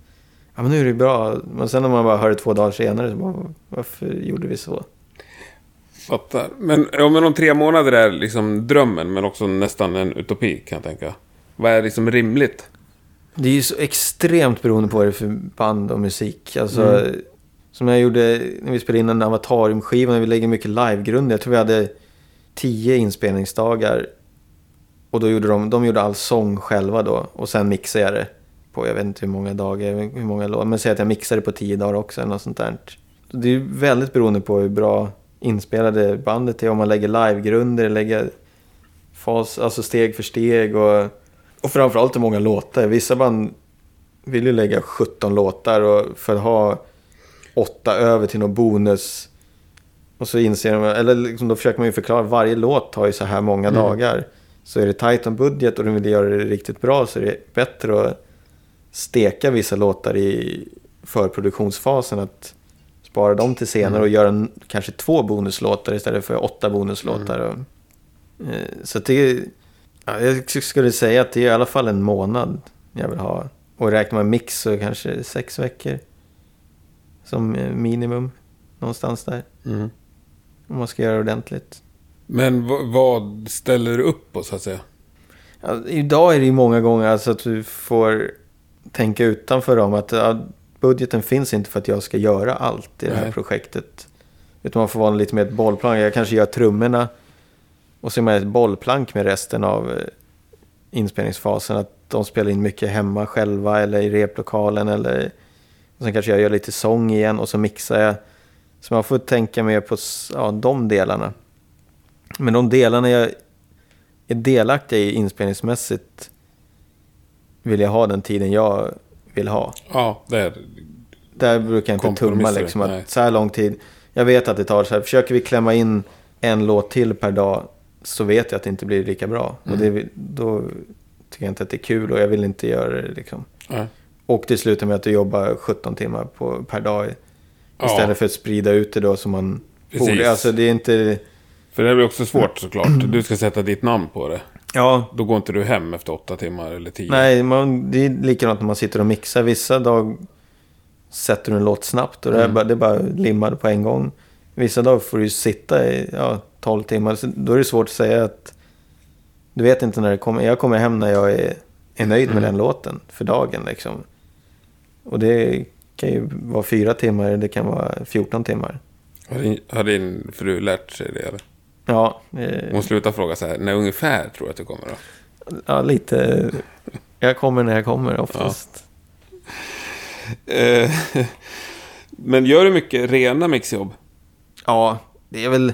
ja men nu är det bra. Men sen när man bara hör det två dagar senare så bara, varför gjorde vi så? Fattar. Men, ja, men om tre månader är liksom drömmen, men också nästan en utopi kan jag tänka. Vad är liksom rimligt? Det är ju så extremt beroende på vad det är för band och musik. Alltså, som jag gjorde när vi spelade in en Avatarium-skiva, vi lägger mycket livegrunder. Jag tror vi hade tio inspelningsdagar. Och då gjorde de, de gjorde all sång själva då. Och sen mixade jag det på, jag vet inte hur många dagar, hur många låtar. Men säg att jag mixade det på tio dagar också, eller något sånt där. Det är väldigt beroende på hur bra inspelade bandet är. Om man lägger livegrunder, lägger fas, alltså steg för steg. Och, och framförallt hur många låtar. Vissa band vill ju lägga 17 låtar och för att ha åtta över till någon bonus. Och så inser de, eller liksom, då försöker man ju förklara, varje låt tar ju så här många Mm. dagar. Så är det tajt om budget och de vill göra det riktigt bra så är det bättre att steka vissa låtar i förproduktionsfasen. Att spara dem till senare Mm. och göra kanske två bonuslåtar istället för åtta bonuslåtar. Mm. Och, eh, så det, ja, jag skulle säga att det är i alla fall en månad jag vill ha. Och räknar man mix så kanske sex veckor. Som eh, minimum. Någonstans där. Mm. Om man ska göra det ordentligt. Men vad, ställer du upp på, så att säga? Ja, idag är det ju många gånger alltså att du får tänka utanför dem. Att ja, budgeten finns inte för att jag ska göra allt i det här Nej. projektet. Utan man får vara lite mer ett bollplank. Jag kanske gör trummorna. Och så är man ett bollplank med resten av eh, inspelningsfasen. Att de spelar in mycket hemma själva eller i replokalen. Eller, och sen kanske jag gör lite sång igen och så mixar jag. Så man får tänka mer på ja, de delarna. Men de delarna jag är delaktig i inspelningsmässigt vill jag ha den tiden jag vill ha. Ja, det är... Där brukar jag inte tumma liksom nej. att så här lång tid. Jag vet att det tar så här. Försöker vi klämma in en låt till per dag så vet jag att det inte blir lika bra. Och Mm. det, då tycker jag inte att det är kul och jag vill inte göra det liksom. Nej. Och det slutar med att du jobbar 17 timmar på, per dag Ja. istället för att sprida ut det då som man Precis. borde. Alltså det är inte... För det blir också svårt såklart. Du ska sätta ditt namn på det. Ja, Då går inte du hem efter åtta timmar eller tio. Nej, man, det är likadant när man sitter och mixar. Vissa dagar sätter du en låt snabbt och det, är Mm. bara, det är bara limmade på en gång. Vissa dagar får du sitta i ja, 12 timmar. Så då är det svårt att säga att du vet inte när det kommer. Jag kommer hem när jag är, är nöjd med Mm. den låten för dagen. Liksom. Och det kan ju vara fyra timmar, det kan vara 14 timmar. Har din, har din fru lärt sig det? Eller? Ja, eh, Hon slutar fråga så här, när ungefär tror du att du kommer då? ja lite. Jag kommer när jag kommer oftast. Eh, Men gör du mycket rena mixjobb? Ja, det är väl...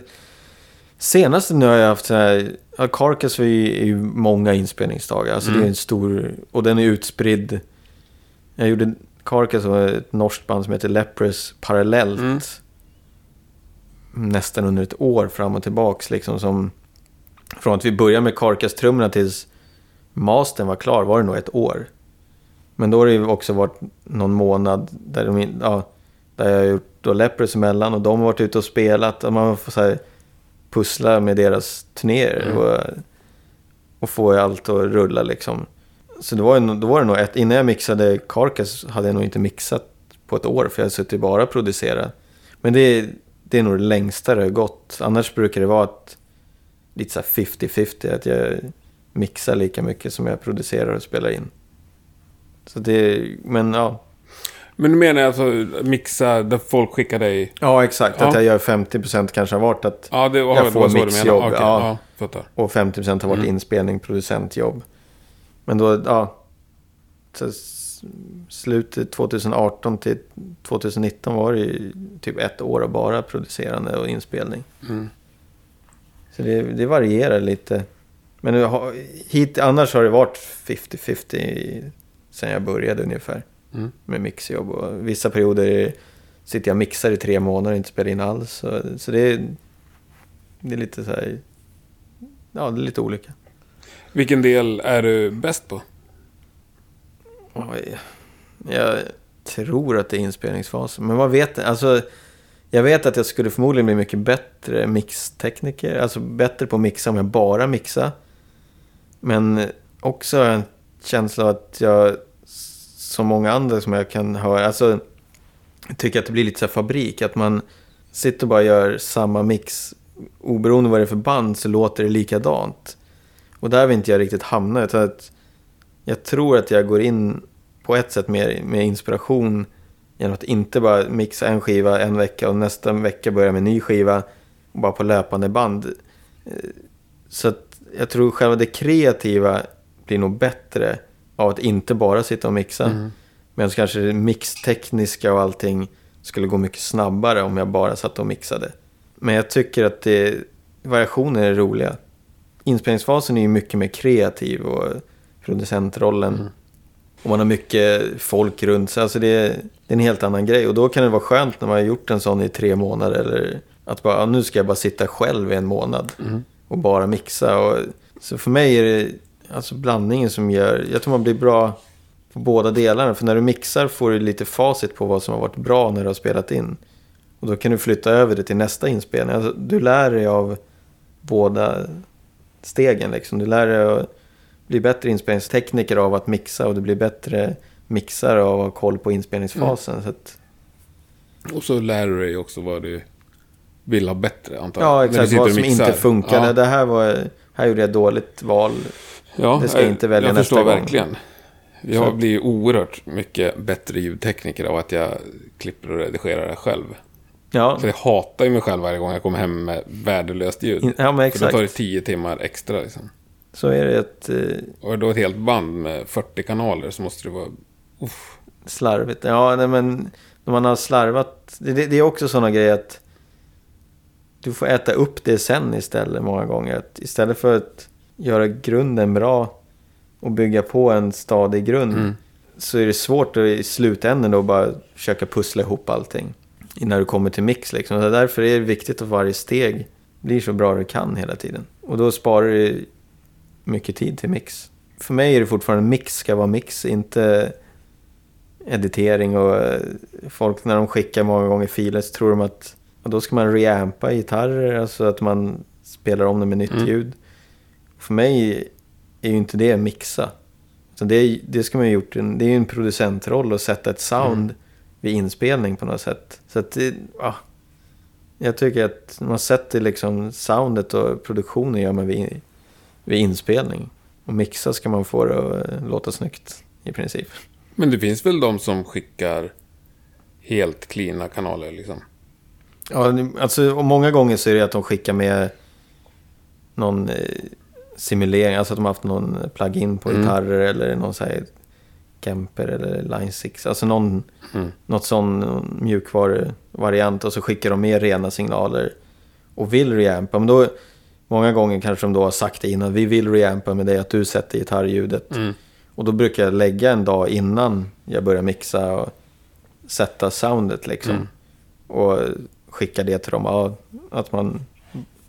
Senast nu har jag haft så här... Ja, Carcass är ju, många inspelningsdagar. Alltså det är Mm. en stor... Och den är utspridd. Jag gjorde Carcass var ett norskt band som heter Leprous parallellt. Mm. Nästan under ett år fram och tillbaks liksom som... Från att vi började med Carcass-trummorna tills mastern var klar var det nog ett år. Men då har det ju också varit någon månad där, de, ja, där jag har gjort då Leprous emellan och de har varit ute och spelat och man får så här pussla med deras turnéer Mm. och, och få allt att rulla liksom. Så var, det, nog- då var det nog ett, innan jag mixade Carcass hade jag nog inte mixat på ett år för jag hade suttit bara och producerat. Men det, det är nog det längsta det har gått. Annars brukar det vara att lite så här 50-50 att jag mixar lika mycket som jag producerar och spelar in. Så det, men ja. Men du menar alltså mixa där folk skickar dig? Ja, exakt. Att Ja. jag gör 50% kanske har varit att Ja, det var, Jag får var mixjobb. Okej, ja. ja. Och 50% har varit Mm. inspelning, producentjobb. Men då, ja. Så slutet 2018 till 2019 var det ju typ ett år av bara producerande och inspelning. Mm. Så det, det varierar lite. Men nu har- hit, annars har det varit 50-50 sen jag började ungefär Mm. med mixjobb. Och vissa perioder sitter jag och mixar i tre månader och inte spelar in alls. Så, så det, är, det är lite så här... Ja, det är lite olika. Vilken del är du bäst på? Oj. Jag tror att det är inspelningsfasen. Men vad vet Alltså, jag vet att jag skulle förmodligen bli mycket bättre mixtekniker. Alltså bättre på att mixa om jag bara mixa. Men också har jag en känsla av att jag, som många andra som jag kan höra, alltså tycker att det blir lite så här fabrik. Att man sitter och bara gör samma mix. Oberoende vad det är för band så låter det likadant. Och där vill inte jag riktigt hamna. Utan att jag tror att jag går in på ett sätt med, med inspiration genom att inte bara mixa en skiva en vecka och nästa vecka börja med en ny skiva och bara på löpande band. Eh, Så att jag tror själva det kreativa blir nog bättre av att inte bara sitta och mixa. Mm. Medan kanske det mixtekniska och allting skulle gå mycket snabbare om jag bara satt och mixade. Men jag tycker att det, variationer är roliga. Inspelningsfasen är ju mycket mer kreativ och producentrollen. Mm. Och man har mycket folk runt sig. Alltså det, är, en helt annan grej. Och då kan det vara skönt när man har gjort en sån i tre månader. Eller att bara, nu ska jag bara sitta själv i en månad. Mm. Och bara mixa. Och, så för mig är det alltså blandningen som gör... Jag tror man blir bra på båda delarna. För när du mixar får du lite facit på vad som har varit bra när du har spelat in. Och då kan du flytta över det till nästa inspelning. Alltså, du lär dig av båda stegen. Liksom. Du lär dig att bli bättre inspelningstekniker av att mixa och du blir bättre mixare av att ha koll på inspelningsfasen. Så att, Och så lär du dig också vad du vill ha bättre, antar jag. ja, exakt. Vad som inte funkade. Ja. Det här, var, här gjorde jag ett dåligt val. Ja, Det ska jag inte välja jag nästa förstår gång. verkligen. Så Jag att- blir oerhört mycket bättre ljudtekniker av att jag klipper och redigerar det själv. Ja, För jag hatar ju mig själv varje gång jag kommer hem med värdelöst ljud. ja men För då tar det exakt. tio timmar extra liksom. Så är det ett eh, Och då ett helt band med 40 kanaler så måste det vara... Uff. slarvigt. Ja, nej, men när man har slarvat. Det, det, det är också sådana grejer att du får äta upp det sen istället många gånger. Att istället för att göra grunden bra och bygga på en stadig grund Mm. så är det svårt att i slutändan då bara försöka pussla ihop allting innan du kommer till mix. Liksom. Så därför är det viktigt att varje steg blir så bra det kan hela tiden. Och då sparar du mycket tid till mix. För mig är det fortfarande mix ska vara mix, inte editering och eh, folk när de skickar många gånger filer så tror de att och då ska man reampa gitarrer, alltså att man spelar om det med nytt Mm. ljud. För mig är ju inte det mixa. Så det, det ska man ju gjort, det är ju en producentroll att sätta ett sound Mm. Vid inspelning på något sätt. Så att ja, jag tycker att man sätter liksom soundet och produktionen gör man vid, vid inspelning. Och mixa ska man få det att eh, låta snyggt i princip. Men det finns väl de som skickar helt cleana kanaler liksom? Ja, alltså och många gånger så är det att de skickar med någon eh, simulering, alltså att de har haft någon plugin på Mm. gitarrer eller någon så här Kemper eller Line 6, alltså någon, Mm. något sån mjukvaruvariant och så skickar de med rena signaler och vill reampa. Men då, många gånger kanske de då har sagt det innan, vi vill reampa med dig att du sätter gitarrljudet. Mm. Och då brukar jag lägga en dag innan jag börjar mixa och sätta soundet liksom. Mm. Och skicka det till dem, att man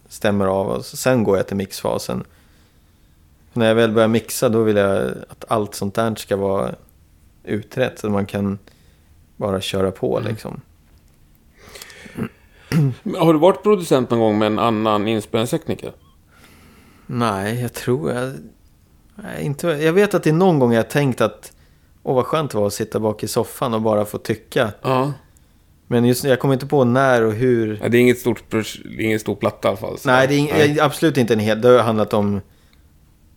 stämmer av och sen går jag till mixfasen. När jag väl börjar mixa då vill jag att allt sånt där ska vara utrett så att man kan bara köra på Mm. liksom. Har du varit producent någon gång med en annan inspelningstekniker? Nej, jag tror jag... Nej, inte, jag vet att det är någon gång jag tänkt att åh vad skönt det var att sitta bak i soffan och bara få tycka. Ja. Men just jag kommer inte på när och hur. ja det är inget stort, det är ingen stor platta i alla fall. så- Nej, det är ing- absolut inte en hel... Det har handlat om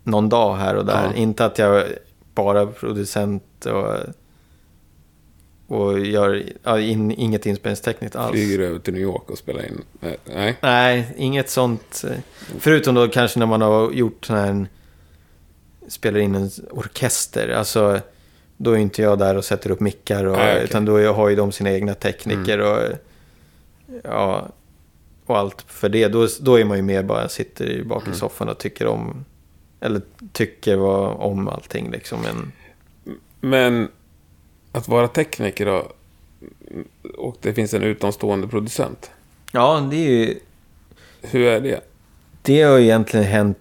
någon dag här och där. Ja. Inte att jag bara är producent och, och gör ja, in, inget inspelningstekniskt alls. Flyger över till New York och spelar in. Nej, Nej. Nej, inget sånt. eh, Förutom då kanske när man har gjort sån här... Spelar in en orkester. Alltså, då är inte jag där och sätter upp mickar. Och, Nej, okej. Utan då har ju de sina egna tekniker. Och, ja, och allt för det. Då, då är man ju mer bara sitter bak i Mm. soffan och tycker om, eller tycker vad, om allting liksom. Men, Men att vara tekniker då, och det finns en utomstående producent. ja, det är ju, Hur är det? det har ju egentligen hänt.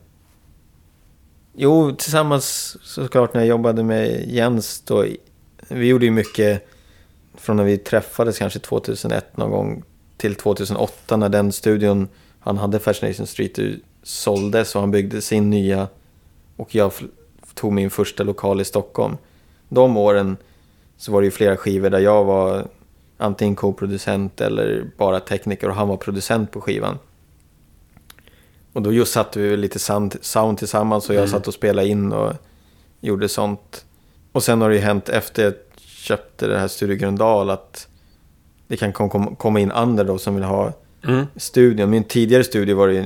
Jo, tillsammans såklart när jag jobbade med Jens då. Vi gjorde ju mycket från när vi träffades kanske 2001 någon gång till 2008 när den studion han hade Fascination Street såldes och han byggde sin nya och jag tog min första lokal i Stockholm. De åren så var det ju flera skivor där jag var antingen co-producent eller bara tekniker och han var producent på skivan. Och då just satte vi lite sound, sound tillsammans och jag Mm. satt och spelade in och gjorde sånt. Och sen har det ju hänt efter jag köpte det här Studio Gröndal att det kan kom, kom, komma in andra då som vill ha Mm. studion. Min tidigare studio var det ju,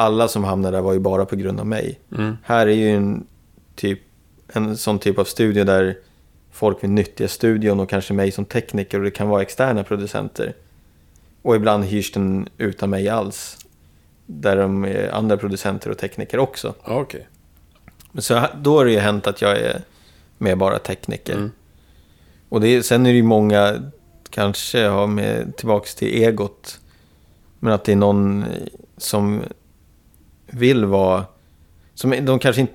alla som hamnade där var ju bara på grund av mig. Mm. Här är ju en, typ, en sån typ av studio där folk vill nyttja studion och kanske mig som tekniker och det kan vara externa producenter. Och ibland hyrs den utan mig alls. Där de är andra producenter och tekniker också. Men Så då har det ju hänt att jag är med bara tekniker. Mm. Och det, sen är det ju många, kanske har med tillbaks till egot. Men att det är någon som vill vara, som de kanske inte,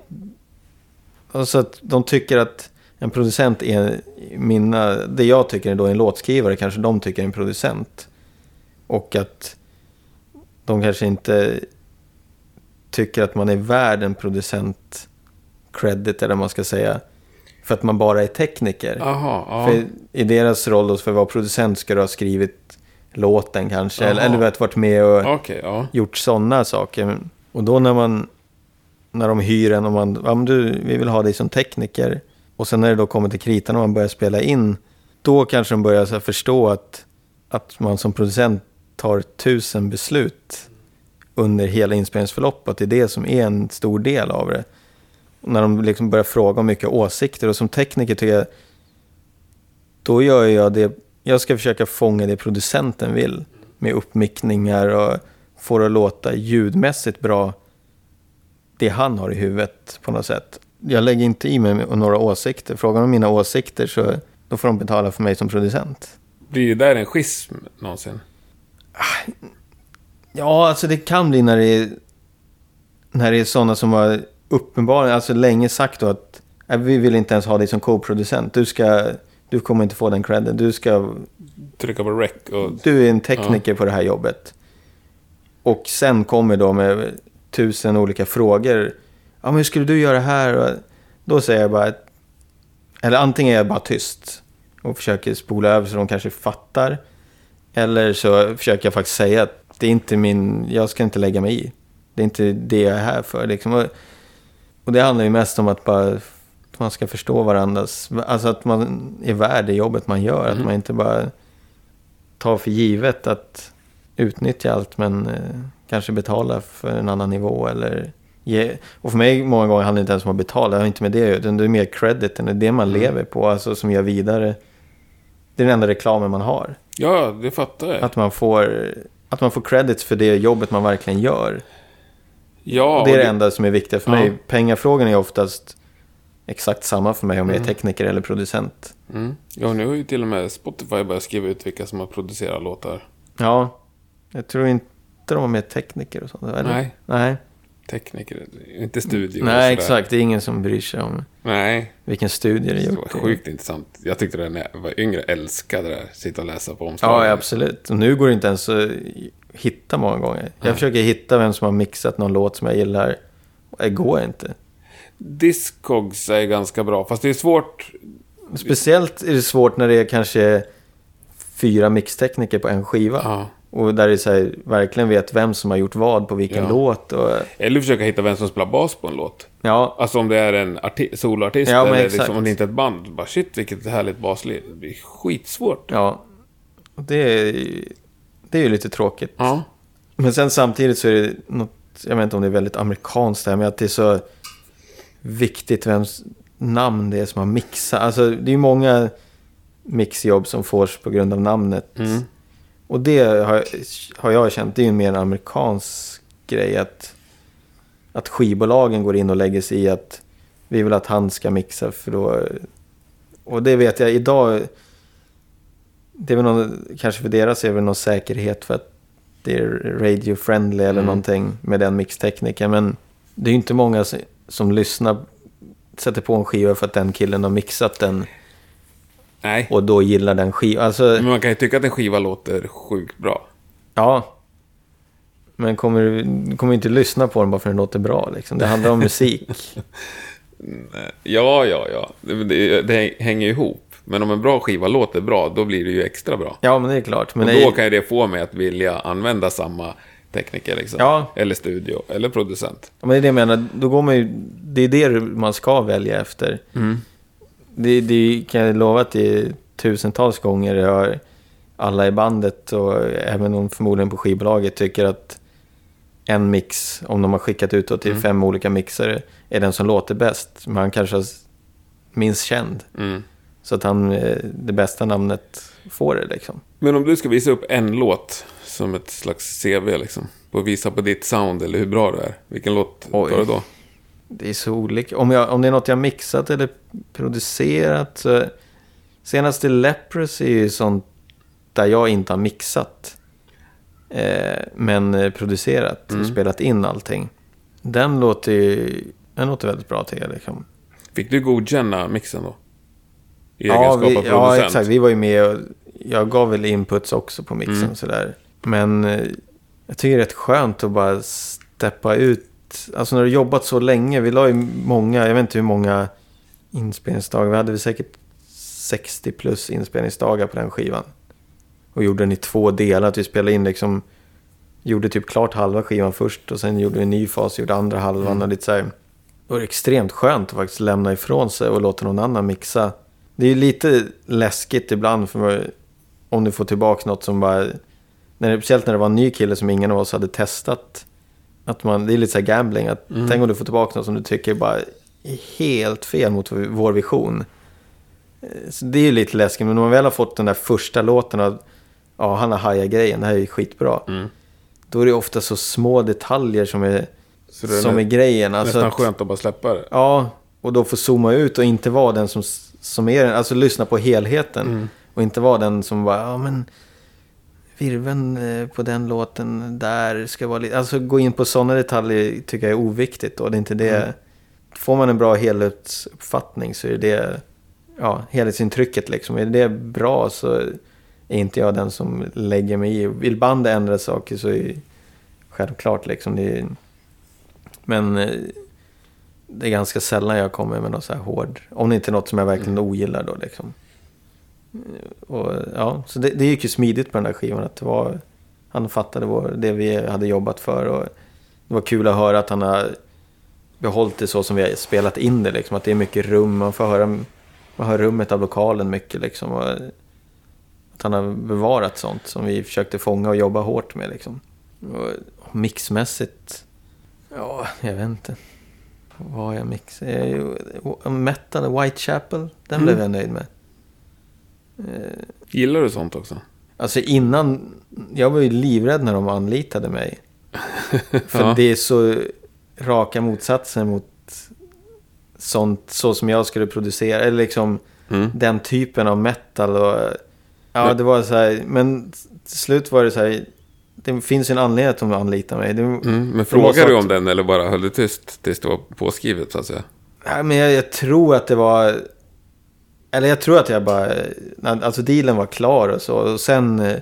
alltså att de tycker att en producent är mina, det jag tycker är då en låtskrivare kanske de tycker är en producent. Och att de kanske inte tycker att man är värd en producent credit eller vad man ska säga. För att man bara är tekniker. Jaha, ja. För I deras roll då, för att vara producent ska du ha skrivit låten kanske. Eller, Jaha. eller vet, varit med och ja. gjort sådana saker. Och då när man när de hyr en och man, ja men du, vi vill ha dig som tekniker. Och sen när det då kommer till kritan och man börjar spela in, då kanske de börjar så förstå att, att man som producent tar tusen beslut under hela inspelningsförloppet. Det är det som är en stor del av det. Och när de liksom börjar fråga om mycket åsikter och som tekniker tycker jag, då gör jag det, jag ska försöka fånga det producenten vill. Med uppmickningar och få det att låta ljudmässigt bra. Det han har i huvudet på något sätt. Jag lägger inte i mig med några åsikter. Frågar om mina åsikter så då får de betala för mig som producent. Blir det där en schism någonsin? Ja, alltså det kan bli när det är, när det är sådana som har uppenbarligen, alltså länge sagt då att "Nej, vi vill inte ens ha dig som co-producent. Du ska, du kommer inte få den credden. Du ska Trycka på rec och... Du är en tekniker på det här jobbet. Och sen kommer då med tusen olika frågor. Ja, men hur skulle du göra här? Och då säger jag bara... att- Eller antingen är jag bara tyst och försöker spola över så de kanske fattar. Eller så försöker jag faktiskt säga att det är inte min... Jag ska inte lägga mig i. Det är inte det jag är här för. Liksom. Och, och det handlar ju mest om att bara... Att man ska förstå varandras... Alltså att man är värd det jobbet man gör. Att Mm. man inte bara ta för givet att utnyttja allt men eh, kanske betala för en annan nivå eller ge. Och för mig många gånger handlar det inte ens om att betala, det har inte med det utan det är mer crediten, det är det man Mm. lever på, alltså som gör vidare. Det är den enda reklamen man har. Ja, det fattar jag. Att man får, att man får credits för det jobbet man verkligen gör. ja, och det är och det enda som är viktigt för Ja. mig. Pengafrågan är oftast exakt samma för mig om jag är Mm. tekniker eller producent. Mm. Ja, nu har ju till och med Spotify börjat skriva ut vilka som har producerat låtar. Ja, jag tror inte de har med tekniker och sånt. Eller? Nej. Nej. Tekniker, inte studio. och Nej, exakt. Det är ingen som bryr sig om Nej, vilken studie det är det gjort. var sjukt intressant. Jag tyckte det när jag var yngre, älskade det. Sitta och läsa på omslaget. Ja, absolut. Och nu går det inte ens att hitta många gånger. Jag Nej. försöker hitta vem som har mixat någon låt som jag gillar. Det går inte. Discogs är ganska bra, fast det är svårt. Speciellt är det svårt när det är kanske fyra mixtekniker på en skiva. Ja. Och där det så här, verkligen vet vem som har gjort vad på vilken Ja. låt. Och, Eller försöka hitta vem som spelar bas på en låt. ja, Alltså om det är en arti- soloartist Ja, eller liksom, om det inte är ett band. Bara shit, vilket härligt basliv. Det blir skitsvårt. ja. Det är, det är ju lite tråkigt. Ja. Men sen samtidigt så är det något, jag vet inte om det är väldigt amerikanskt det här, men att det är så viktigt vems namn det är som har mixat. Alltså det är ju många mixjobb som fås på grund av namnet. Mm. Och det har, har jag känt, det är ju en mer amerikansk grej att, att skivbolagen går in och lägger sig i att vi vill att han ska mixa för då... Och det vet jag idag, det är väl någon, kanske för deras är det väl någon säkerhet för att det är radio friendly eller Mm. någonting med den mixtekniken. Men det är ju inte många som, som lyssnar, sätter på en skiva för att den killen har mixat den Nej, och då gillar den skivan. Alltså, men man kan ju tycka att en skiva låter sjukt bra. ja. Men kommer du kommer inte lyssna på den bara för att den låter bra liksom. Det handlar om musik. Ja, ja, ja. Det, det, det hänger ju ihop. Men om en bra skiva låter bra, då blir det ju extra bra. Ja, men det är klart. Men och det då är, kan ju det få mig att vilja använda samma tekniker, liksom. Ja. Eller studio, eller producent. Men det är det jag menar. Då går man ju, det är det man ska välja efter. Mm. Det, det kan jag lova att det är tusentals gånger jag hör alla i bandet och även de förmodligen på skivbolaget tycker att en mix, om de har skickat ut till Mm. fem olika mixare, är den som låter bäst. Men han kanske är minst känd. Mm. Så att han, eh, det bästa namnet får det liksom. Men om du ska visa upp en låt som ett slags CV, liksom. Och visa på ditt sound, eller hur bra du är. Vilken låt Oj. tar du då? Det är så olika. Om, jag, om det är något jag mixat eller producerat så... Senaste Leprosy är ju sånt där jag inte har mixat. Eh, men producerat Mm. och spelat in allting. Den låter ju... Den låter väldigt bra till liksom. Fick du godkänna mixen då? I Ja, vi, ja, exakt. Vi var ju med och jag gav väl inputs också på mixen Mm. sådär. Men eh, jag tycker det är rätt skönt att bara steppa ut. Alltså när du jobbat så länge. Vi la ju många, jag vet inte hur många inspelningsdagar. Vi hade väl säkert 60 plus inspelningsdagar på den skivan. Och gjorde den i två delar. Att vi spelade in liksom, gjorde typ klart halva skivan först och sen gjorde vi en ny fas, gjorde andra halvan Mm. och lite så här. Det var extremt skönt att faktiskt lämna ifrån sig och låta någon annan mixa. Det är ju lite läskigt ibland för om du får tillbaka något som bara... När speciellt när det var en ny kille som ingen av oss hade testat. Att man, det är lite så här gambling. Att Mm. Tänk om du får tillbaka något som du tycker bara är helt fel mot vår vision. Eh, Så det är ju lite läskigt. Men om man väl har fått den där första låten och ja, han har hajat grejen, det här är ju skitbra. Mm. Då är det ofta så små detaljer som är, är som är grejen. Alltså nästan att- skönt att bara släppa det. Ja, och då få zooma ut och inte vara den som, som är den. Alltså lyssna på helheten. Mm. Och inte vara den som bara, ja men virven eh, på den låten där ska vara lite... Alltså gå in på sådana detaljer tycker jag är oviktigt. Och det är inte det... Mm. Får man en bra helhetsuppfattning så är det... Ja, helhetsintrycket liksom. Är det bra så är inte jag den som lägger mig i. Vill bandet ändra saker så är det självklart liksom. Det är, men eh, det är ganska sällan jag kommer med något så här hård... Om det inte är något som jag verkligen ogillar då liksom. Och, ja, så det, det gick ju smidigt på den där skivan. Att var, han fattade vår, det vi hade jobbat för. Och det var kul att höra att han har behållit det så som vi har spelat in det. Liksom, att det är mycket rum. Man får höra man hör rummet av lokalen mycket. Liksom, och att han har bevarat sånt som vi försökte fånga och jobba hårt med. Liksom. Och, och mixmässigt, ja, jag vet inte. Vad har jag mixat? Metal, Whitechapel, den Mm. blev jag nöjd med. Eh, Gillar du sånt också? Alltså innan, jag var ju livrädd när de anlitade mig. För Ja. det är så raka motsatsen mot sånt, så som jag skulle producera. Eller liksom Mm. den typen av metal. Och, ja, det var så här, men till slut var det så här, det finns ju en anledning att de anlitar mig. Det, Mm. Men så du om den eller bara höll du tyst tills det var påskrivet så att säga? Ja, men jag, jag tror att det var... Eller jag tror att jag bara... Alltså dealen var klar och så. Och sen eh,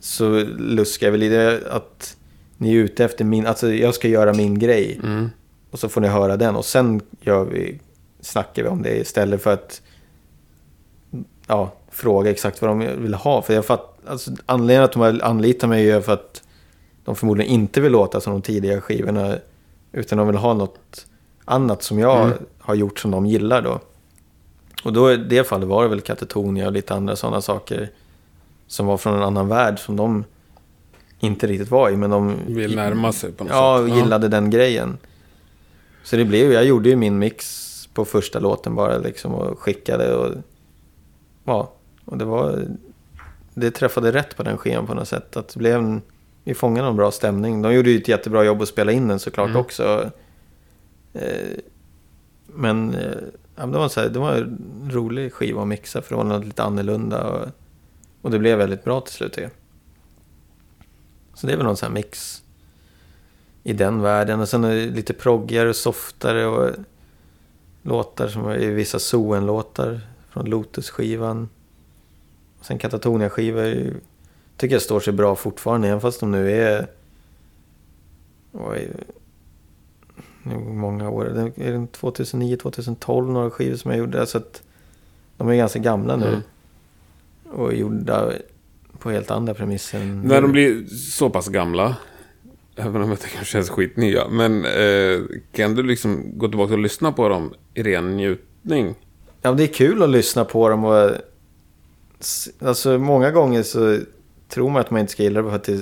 så luskade jag väl i det att ni är ute efter min... Alltså jag ska göra min grej. Mm. Och så får ni höra den. Och sen gör vi, snackar vi om det istället för att ja, fråga exakt vad de vill ha. För jag fatt, alltså, anledningen att de har anlitat mig är för att de förmodligen inte vill låta som de tidigare skivorna. Utan de vill ha något annat som jag Mm. har gjort som de gillar då. Och då i det fallet var det väl Katatonia och lite andra sådana saker. Som var från en annan värld som de inte riktigt var i. Men de Vill närma sig på något ja, sätt. och gillade den grejen. Så det blev jag gjorde ju min mix på första låten bara liksom och skickade och ja, och det var, det träffade rätt på den skivan på något sätt. Att det blev en, vi fångade en bra stämning. De gjorde ju ett jättebra jobb att spela in den såklart Mm. också. Eh, men eh, ja, men det, var så här, det var en rolig skiva att mixa för det var något lite annorlunda. Och, och det blev väldigt bra till slut. Det. Så det är väl någon sån här mix i den världen. Och sen är det lite proggigare och softare och låtar som är vissa Soen-låtar från Lotus-skivan. Sen Katatonia-skivor tycker jag står sig bra fortfarande, även fast de nu är... Oj, många år. Det är 2009-2012 några skivor som jag gjorde. Så att de är ganska gamla nu. Mm. Och gjorda på helt andra premisser. När de blir så pass gamla, även om jag tycker de känns skitnya, men eh, kan du liksom gå tillbaka och lyssna på dem i ren njutning? Ja, det är kul att lyssna på dem och... Alltså många gånger så tror man att man inte ska gilla det för att det...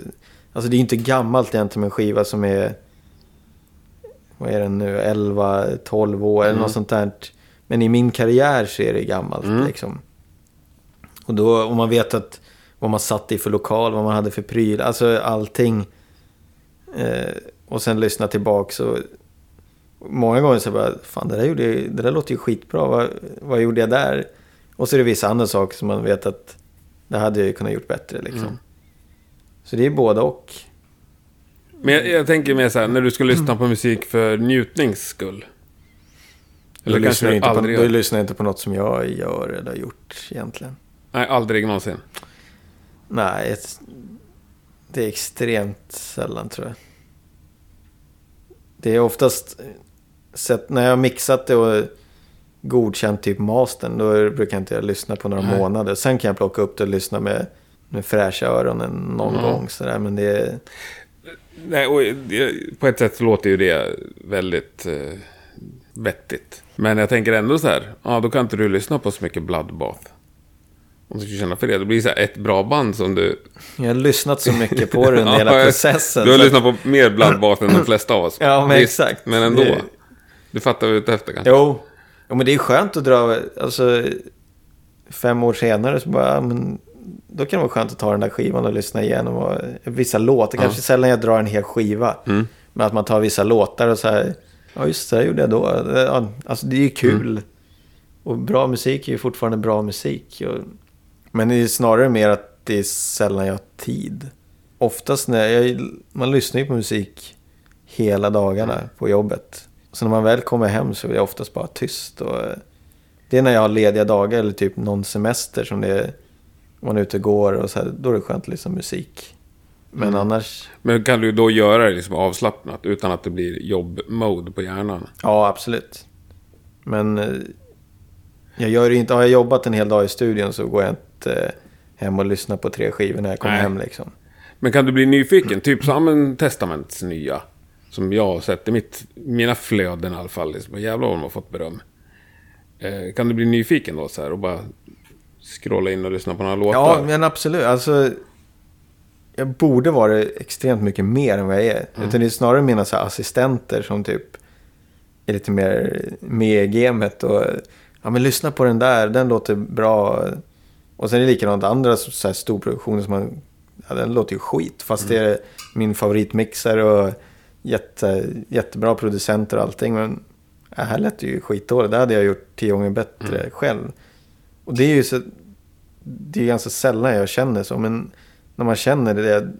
Alltså det är inte gammalt egentligen med en skiva som är... Vad är den nu? 11, 12 år eller Mm. något sånt där. Men i min karriär så är det gammalt Mm. liksom. Och då, om man vet att vad man satt i för lokal, vad man hade för pryl, alltså allting. Eh, och sen lyssna tillbaka så... Många gånger så bara, fan det där, gjorde, det där låter ju skitbra, vad, vad gjorde jag där? Och så är det vissa andra saker som man vet att det hade jag ju kunnat gjort bättre liksom. Mm. Så det är både och. Men jag, jag tänker mer så här, när du ska lyssna på musik för njutnings skull. Eller då, kanske du inte på, aldrig då gör. lyssnar inte på något som jag gör eller har gjort egentligen. Nej, aldrig någonsin. Nej, ett, det är extremt sällan tror jag. Det är oftast, sett, när jag har mixat det och godkänt typ mastern, då brukar jag inte jag lyssna på några Nej. månader. Sen kan jag plocka upp det och lyssna med, med fräscha öronen någon Mm. gång sådär. Men det är, Nej, och på ett sätt låter ju det väldigt eh, vettigt. Men jag tänker ändå så här, ja då kan inte du lyssna på så mycket Bloodbath. Om du ska känna för det, det blir så här ett bra band som du... jag har lyssnat så mycket på det under Ja, hela processen. Du har så- lyssnat på mer Bloodbath än de flesta av oss. Ja, men Visst, exakt. Men ändå. Det- Du fattar vad jag är ute efter kanske? Jo. jo, men det är skönt att dra, alltså fem år senare så bara, men då kan det vara skönt att ta den där skivan och lyssna igenom och vissa låtar, kanske sällan jag drar en hel skiva. Mm. Men att man tar vissa låtar och så här, ja just det, gjorde jag då. Alltså det är ju kul. Mm. Och bra musik är ju fortfarande bra musik. Och, men det är snarare mer att det är sällan jag har tid. Oftast när jag, man lyssnar ju på musik hela dagarna Mm. på jobbet. Så när man väl kommer hem så är jag oftast bara tyst. Och, det är när jag har lediga dagar eller typ någon semester som det är, man är ute och går och så här, då är det skönt att lyssna på musik. Men Mm. annars, Men kan du då göra det liksom avslappnat utan att det blir jobb-mode på hjärnan? ja absolut. Men eh, jag gör det inte, har jag jobbat en hel dag i studion så går jag inte eh, hem och lyssnar på tre skivor när jag kommer Nej. hem liksom. Men kan du bli nyfiken? Typ som en Testaments nya. Som jag har sett i mitt, mina flöden i alla fall. Liksom, jävlar vad de har fått beröm. Eh, kan du bli nyfiken då så här och bara scrolla in och lyssna på några låtar? Ja, men absolut. Alltså, jag borde vara extremt mycket mer än vad jag är. Mm. Utan det är snarare mina så assistenter som typ är lite mer med i gamet. Och, ja, men lyssna på den där, den låter bra. Och sen är det likadant andra så här, storproduktioner som man... Ja, den låter ju skit. Fast det är min favoritmixare och jätte, jättebra producenter och allting. Men ja, här lät det ju skitdåligt. Det hade jag gjort tio gånger bättre själv. Och det är ju så... Det är ganska sällan jag känner så. Men när man känner det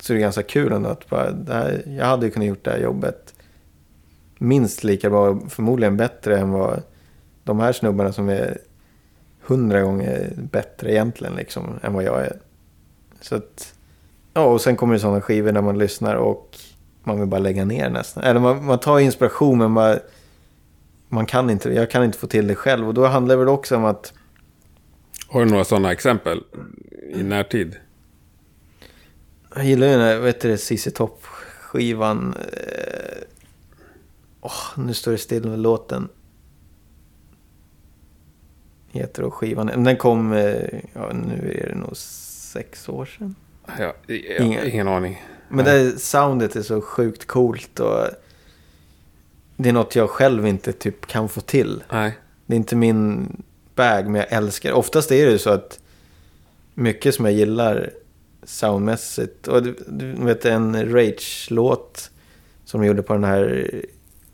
så är det ganska kul ändå att bara, det här, jag hade ju kunnat gjort det här jobbet minst lika bra, förmodligen bättre än vad de här snubbarna som är hundra gånger bättre egentligen liksom, än vad jag är. Så att, ja, och sen kommer det sådana skivor när man lyssnar och man vill bara lägga ner nästan. Eller man, man tar inspiration men bara, man kan inte, jag kan inte få till det själv. Och då handlar det väl också om att har du några sådana exempel i närtid? Jag gillar ju den här, vad heter det, CC Top-skivan. Eh, åh, nu står det still med låten. Heter då skivan. Den kom, eh, ja nu är det nog sex år sedan. Jag, jag, Inga- ingen aning. Men det soundet är så sjukt coolt och det är något jag själv inte typ kan få till. Nej. Det är inte min bag, men jag älskar det. Oftast är det ju så att mycket som jag gillar soundmässigt. Och du, du vet en Rage-låt som de gjorde på den här,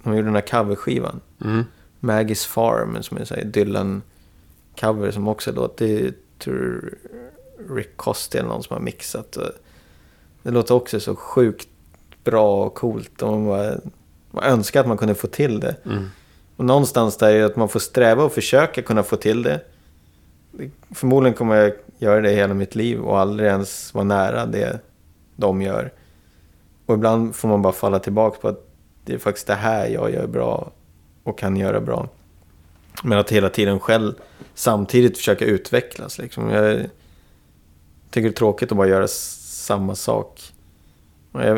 de gjorde den här coverskivan. Mm. Maggie's Farm, som är en Dylan-cover som också låter, det är tror Rick Costy eller någon som har mixat. Det låter också så sjukt bra och coolt. Och man, bara, man önskar att man kunde få till det. Mm. Och någonstans där är att man får sträva och försöka kunna få till det. Förmodligen kommer jag göra det hela mitt liv och aldrig ens vara nära det de gör. Och ibland får man bara falla tillbaka på att det är faktiskt det här jag gör bra och kan göra bra. Men att hela tiden själv samtidigt försöka utvecklas. Liksom. Jag tycker det är tråkigt att bara göra samma sak.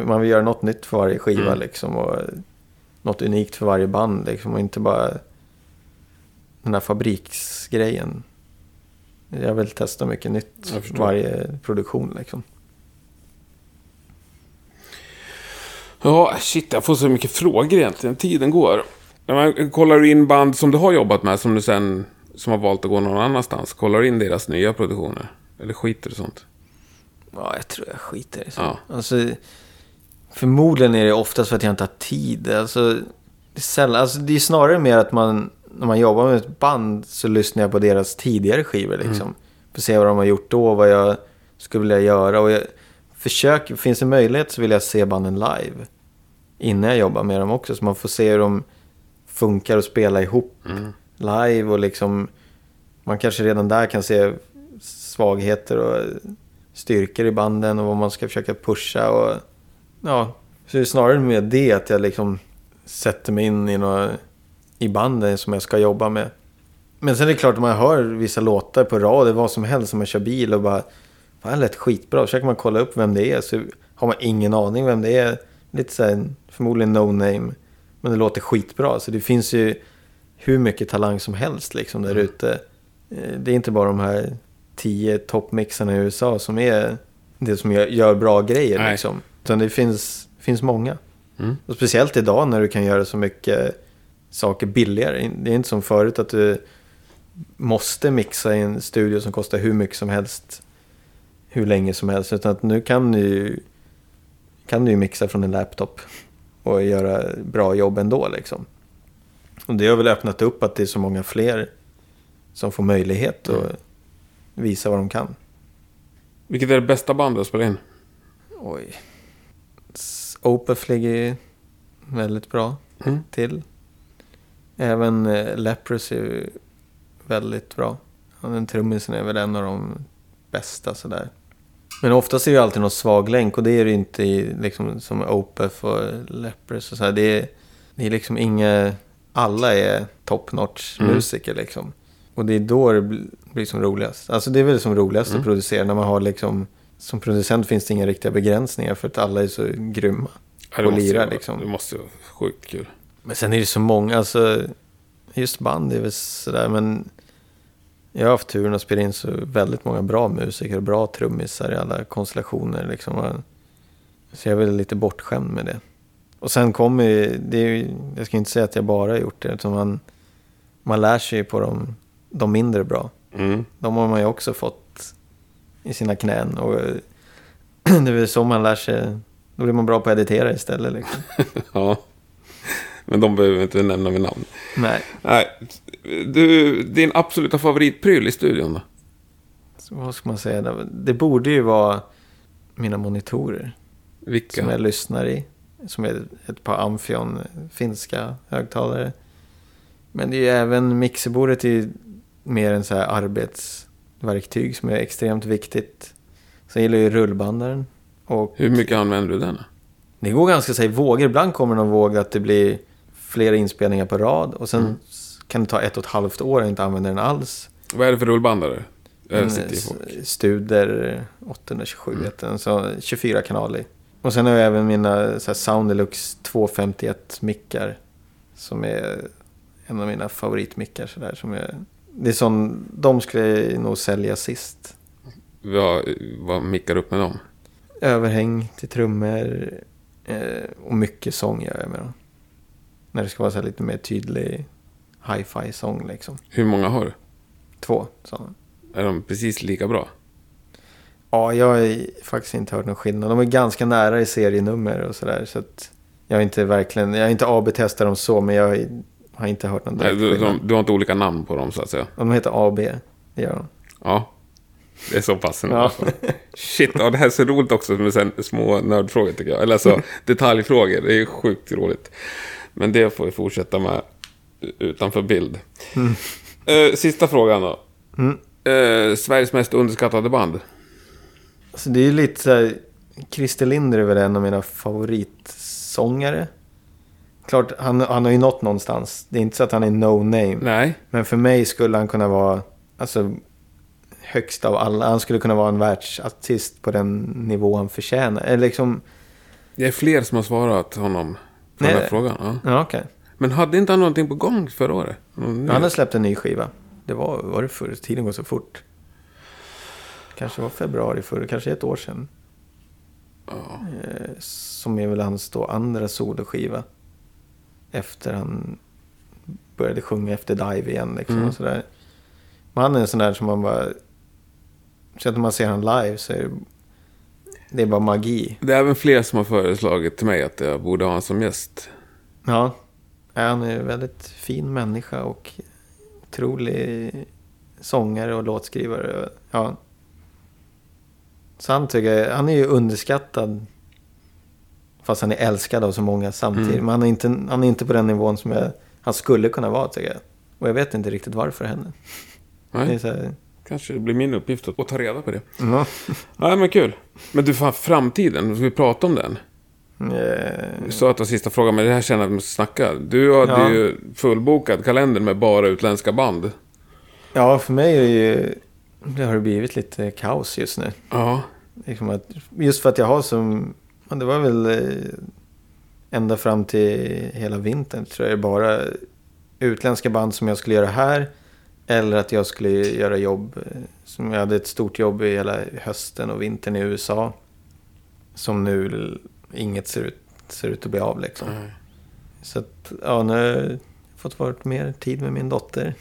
Man vill göra något nytt för varje skiva Mm. liksom. Och något unikt för varje band liksom. Och inte bara den här fabriksgrejen. Jag vill testa mycket nytt varje produktion liksom. Ja, shit, jag får så mycket frågor egentligen. Tiden går. Man kollar du in band som du har jobbat med, som du sen som har valt att gå någon annanstans. Kollar du in deras nya produktioner? Eller skiter du sånt? Ja, jag tror jag skiter i så. Ja. Alltså, förmodligen är det oftast för att jag inte har tid. Alltså, det, är sällan, alltså, det är snarare mer att man, när man jobbar med ett band så lyssnar jag på deras tidigare skivor. Liksom. Mm. För att se vad de har gjort då, vad jag skulle vilja göra. Och jag försöker, finns det möjlighet så vill jag se banden live. Innan jag jobbar med dem också. Så man får se hur de funkar och spela ihop Mm. live. Och liksom, man kanske redan där kan se svagheter och styrkor i banden och vad man ska försöka pusha. Och, ja, så det är snarare med det att jag liksom sätter mig in i, några, i banden som jag ska jobba med. Men sen är det klart att man hör vissa låtar på rad, vad som helst, som man kör bil och bara Fan, det lät skitbra. Så försöker man kolla upp vem det är så har man ingen aning vem det är. Lite så här, förmodligen no name. Men det låter skitbra. Så det finns ju hur mycket talang som helst liksom där ute. Eh, Det är inte bara de här tio toppmixarna i USA som är det som gör, gör bra grejer liksom. Utan det finns, finns många. Mm. Och speciellt idag när du kan göra så mycket saker billigare. Det är inte som förut att du måste mixa i en studio som kostar hur mycket som helst. Hur länge som helst. Utan att nu kan du ju, kan du mixa från en laptop. Och göra bra jobb ändå liksom. Och det har väl öppnat upp att det är så många fler som får möjlighet att Mm. visa vad de kan. Vilket är det bästa bandet att spela in? Oj. Opeth ligger ju väldigt bra Mm. till. Även eh, Leprosy är ju väldigt bra. Den trummisen är väl en av de bästa sådär. Men oftast är det ju alltid någon svag länk och det är det ju inte i, liksom, som Opeth och Leprosy. Och så här. Det, är, det är liksom inga... Alla är top notch Mm. musiker liksom. Och det är då det bl- blir som roligast. Alltså det är väl som roligast Mm. att producera när man har liksom... Som producent finns det inga riktiga begränsningar för att alla är så grymma. Ja, Och måste ju lira, vara- liksom. Det måste vara sjukt kul. Men sen är det så många, alltså just band är väl sådär, men jag har haft turen att spela in så väldigt många bra musiker, bra trummisar i alla konstellationer liksom. Och- Så jag är väl lite bortskämd med det. Och sen kommer det är jag ska inte säga att jag bara har gjort det, utan man, man lär sig ju på de, de mindre bra. Mm. De har man ju också fått i sina knän. Och det är väl så man lär sig, då blir man bra på att editera istället liksom. Ja. Men de behöver vi inte nämna vid namn. Nej, Nej. Du, din absoluta favoritpryl i studion då? Så vad ska man säga? Det- borde ju vara mina monitorer Vilka? som jag lyssnar i. Som är ett par Amphion finska högtalare. Men det är ju även mixerbordet är mer en så här arbetsverktyg som är extremt viktigt. Sen gillar jag ju rullbandaren. Och Hur mycket använder du den? det går ganska så här, vågor. Ibland kommer någon våg att det blir flera inspelningar på rad. Och sen Mm. kan det ta ett och ett halvt år att inte använda den alls. Vad är det för rullbandare? En, folk. Studer 827 Mm. den, så 24 kanaler. Och sen har jag även mina så här, Sound Deluxe 251 mickar. Som är en av mina favoritmickar. Så där, som är, det är sån, de skulle jag nog sälja sist. Vad, vad mickar upp med dem? Överhäng till trummor eh, och mycket sång gör jag med dem. När det ska vara så lite mer tydlig hi-fi sång liksom. Hur många har du? Två sådana. Är de precis lika bra? Ja, jag har faktiskt inte hört någon skillnad. De är ganska nära i serienummer och sådär. Så jag har inte verkligen, jag har inte AB-testat dem så, men jag har inte hört någon Nej, du, de, du har inte olika namn på dem så att säga? De heter AB, det gör de. Ja. Det är så pass. Ja. Shit, ja, det här är så roligt också med sen, små nördfrågor tycker jag. Eller alltså detaljfrågor, det är sjukt roligt. Men det får vi fortsätta med utanför bild. Eh, sista frågan då. Eh, Sveriges mest underskattade band? Alltså det är ju lite så här, Christer Linder är väl en av mina favoritsångare. Klart, han, han har ju nått någonstans. Det är inte så att han är no name. Nej. Men för mig skulle han kunna vara, alltså högst av alla. Han skulle kunna vara en världsartist på den nivå han förtjänar. Eller liksom, Det är fler som har svarat honom på den Nej. här frågan. Ja. ja okej. Men hade inte han någonting på gång förra året? Någon? Han har släppt en ny skiva. Det var, var det förr? Tiden går så fort. Kanske var februari förr, kanske ett år sedan. Eh, Som är väl hans då andra soloskiva. Efter han började sjunga efter Dive igen liksom Mm. och sådär. Men han är en sån där som man bara... Så att när man ser han live så är det, det är bara magi. Det är även fler som har föreslagit till mig att jag borde ha honom som gäst. Ja. Han är en väldigt fin människa och otrolig sångare och låtskrivare. Ja. Så han tycker han är ju underskattad. Fast han är älskad av så många samtidigt. Mm. Men han är, inte, han är inte på den nivån som jag, han skulle kunna vara tycker jag. Och jag vet inte riktigt varför. Det är Nej, så här, kanske det blir min uppgift att, att ta reda på det. ja. Nej, men kul. Men du, fan, framtiden, ska vi prata om den? Eh, Du sa att det var sista frågan, men det här känner jag att vi måste snacka. Du hade Ja. ju fullbokad kalender med bara utländska band. Ja, för mig är det ju, det har det blivit lite kaos just nu. Ja, Liksom just för att jag har som... ja, Det var väl eh, ända fram till hela vintern tror jag bara utländska band som jag skulle göra här. Eller att jag skulle göra jobb. eh, Som jag hade ett stort jobb i hela hösten och vintern i USA. Som nu inget ser ut, ser ut att bli av liksom. Nej. Så att, ja, nu har jag fått varit mer tid med min dotter.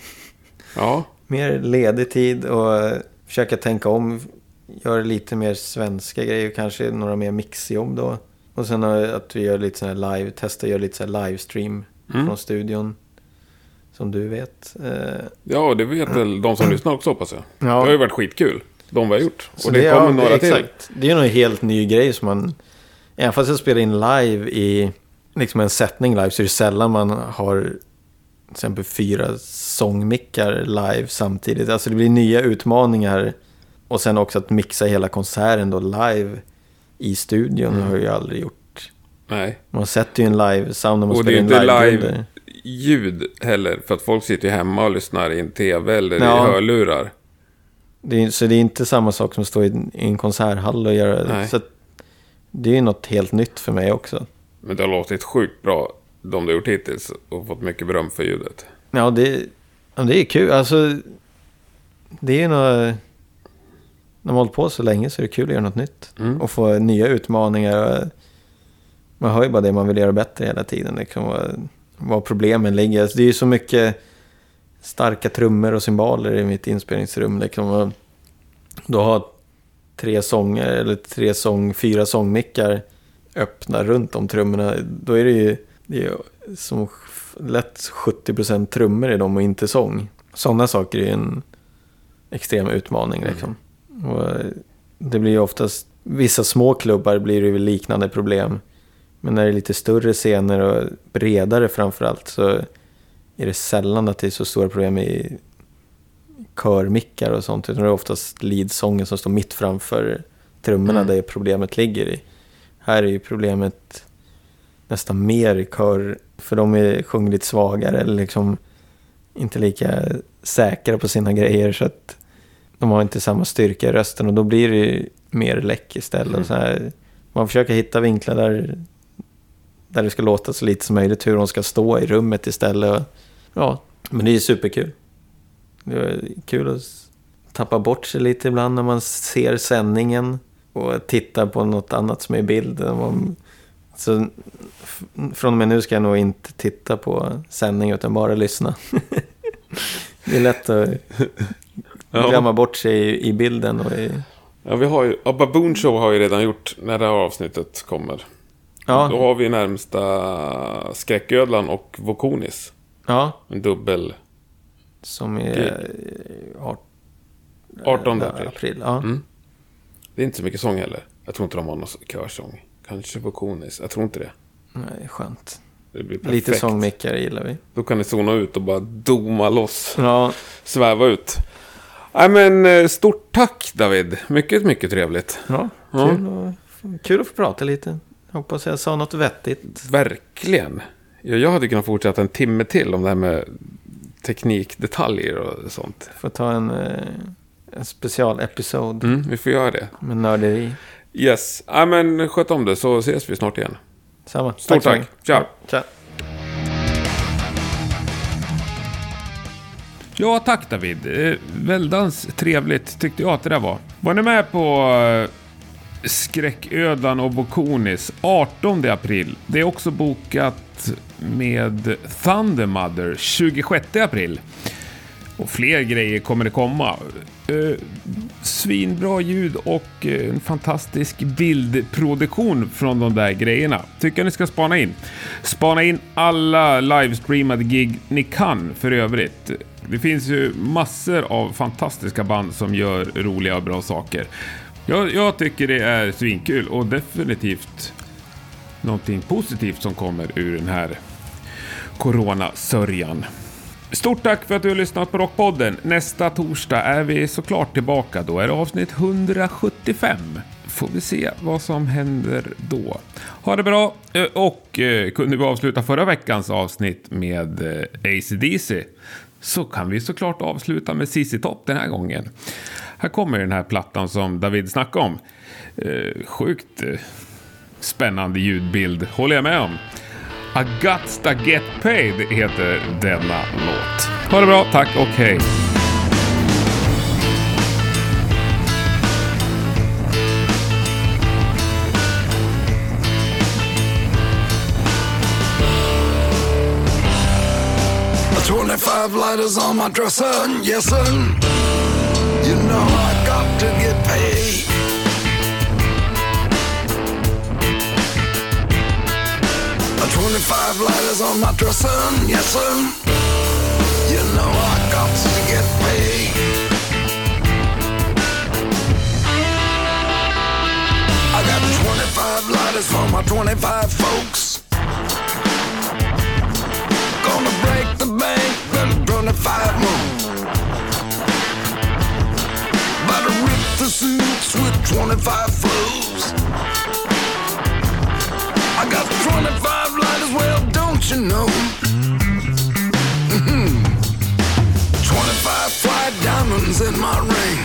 ja. Mer ledig tid och eh, försöka tänka om. Göra lite mer svenska grejer, kanske några mer mixjobb då. Och sen att vi gör lite sån här live, testa göra lite sån här livestream Mm. från studion. Som du vet. Eh, ja, det vet väl de som lyssnar också hoppas jag. Ja. Det har ju varit skitkul, de vi har gjort. Så Och det, är- kommer ja, några till. exakt. Det är ju en helt ny grej som man... Även fast jag spelar in live i liksom en sättning live så är det sällan man har till exempel fyra sångmickar live samtidigt. Alltså det blir nya utmaningar. Och sen också att mixa hela konserten då live i studion Mm. har jag ju aldrig gjort. Nej. Man sätter ju en live-sound när man Och det spelar är in inte live-bilder. live-ljud heller, för att folk sitter ju hemma och lyssnar i en tv eller Ja. i hörlurar. Det är, så det är inte samma sak som att stå i en, i en konserthall och göra det. Så det är ju något helt nytt för mig också. Men det har låtit sjukt bra, de du har gjort hittills, och fått mycket beröm för ljudet. Ja, det, det är kul. Alltså, det är ju något... När man har hållit på så länge så är det kul att göra något nytt. Mm. Och få nya utmaningar. Man hör ju bara det man vill göra bättre hela tiden. Liksom, vad, vad problemen ligger. Alltså, det är ju så mycket starka trummor och cymbaler i mitt inspelningsrum. Liksom, då har tre sånger, eller tre sång, fyra sångmickar öppna runt om trummorna. Då är det ju det är som lätt 70% trummor i dem och inte sång. Sådana saker är ju en extrem utmaning liksom. Och eh, det blir ju oftast, vissa små klubbar blir det ju liknande problem. Men när det är lite större scener och bredare framförallt så är det sällan att det är så stora problem i körmickar och sånt. Utan det är oftast leadsången som står mitt framför trummorna Mm. där problemet ligger i. Här är ju problemet nästan mer i kör, för de är, sjunger lite svagare eller liksom inte lika säkra på sina grejer så att de har inte samma styrka i rösten och då blir det ju mer läck istället. Mm. Så här, man försöker hitta vinklar där, där det ska låta så lite som möjligt, hur de ska stå i rummet istället. Ja, men det är superkul. Det är kul att tappa bort sig lite ibland när man ser sändningen och tittar på något annat som är i bild. Så från och med nu ska jag nog inte titta på sändning utan bara lyssna. det är lätt att glömma bort sig i, bilden och i, Ja, vi har ju, ja, Baboon Show har ju redan gjort när det här avsnittet kommer. Då Ja, har vi närmsta Skräcködlan och Vokonis. ja En dubbel som är art- 18 eh, april. april. Ja. Mm. Det är inte så mycket sång heller. Jag tror inte de har någon körsång. Kanske Vokonis. Jag tror inte det. Nej, skönt. Lite sångmickar gillar vi. Då kan ni zona ut och bara doma loss. Ja, Sväva ut. Nej men eh, stort tack David. Mycket, mycket trevligt. ja. Ja. Kul, att, kul att få prata lite. Hoppas jag sa något vettigt. Verkligen. Ja, jag hade kunnat fortsätta en timme till om det här med teknikdetaljer och sånt. Får ta en, eh, en specialepisod Mm, vi får göra det. med nörderi. Yes. Ja, men sköt om det så ses vi snart igen. Samma. Stort tack. mycket. Ciao. Tja. Ja, tack David. Eh, Väldans trevligt tyckte jag att det där var. Var ni med på eh, Skräcködan och Bokonis 18 april? Det är också bokat med Thundermother 26 april. Och fler grejer kommer det komma. Eh, svinbra ljud och eh, en fantastisk bildproduktion från de där grejerna. Tycker jag ni ska spana in. Spana in alla livestreamade gig ni kan för övrigt. Det finns ju massor av fantastiska band som gör roliga och bra saker. Jag, jag tycker det är svinkul och definitivt någonting positivt som kommer ur den här coronasörjan. Stort tack för att du har lyssnat på Rockpodden. Nästa torsdag är vi såklart tillbaka. Då är det avsnitt 175. Får vi se vad som händer då. Ha det bra! Eh, och eh, kunde vi avsluta förra veckans avsnitt med eh, ACDC AC/DC så kan vi såklart avsluta med CC Top den här gången. Här kommer den här plattan som David snackade om. Sjukt spännande ljudbild, håller jag med om. I Guts to Get Paid heter denna låt. Ha det bra, tack och hej. Twenty-five lighters on my dresser, yes sir. You know I got to get 25 lighters on my dresser, yes sir. You know I got to get paid. I got 25 lighters for my 25 folks. Gonna break the bank, then 25 more. About to rip the suits with 25 flows. I got 25 you know? Mm-hmm. 25 fly diamonds in my ring.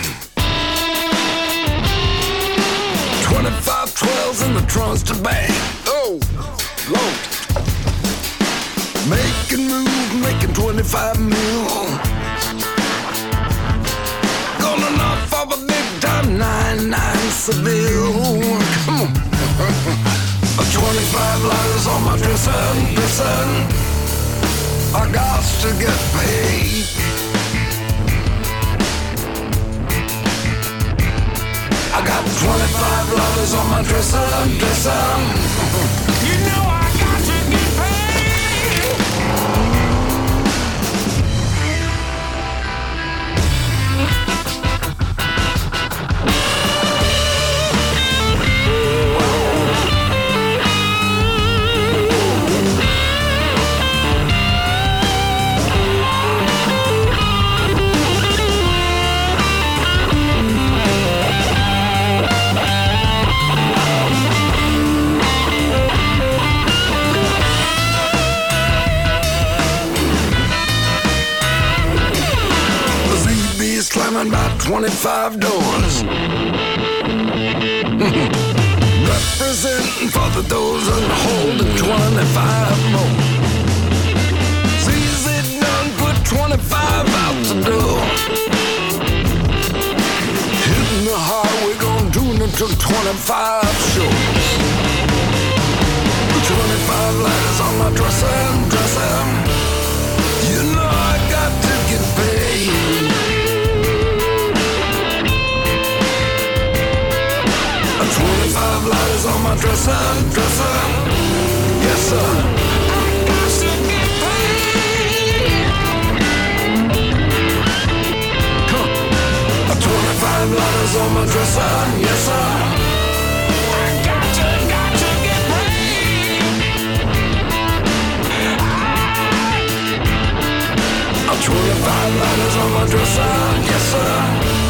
25 12s in the trunks to bang. Oh, Lord. Making moves, making 25 mil. Gonna knock off a big time 9-9 Seville. Come on. 25 lighters on my dresser, dresser. I got to get paid. I got 25 lighters on my dresser, dresser. You know 25 doors. Representing for the dozen holding 25 more. ZZ done put 25 out the door. Hitting the highway, gonna do until 25 shows. 25 letters on my dresser, dresser. You know I got to get paid. My dresser, dresser. Yes, sir. I got to get paid. Huh. 25 letters on my dresser, yes, sir. I got to, got to get paid. I- 25 letters on my dresser, yes, sir.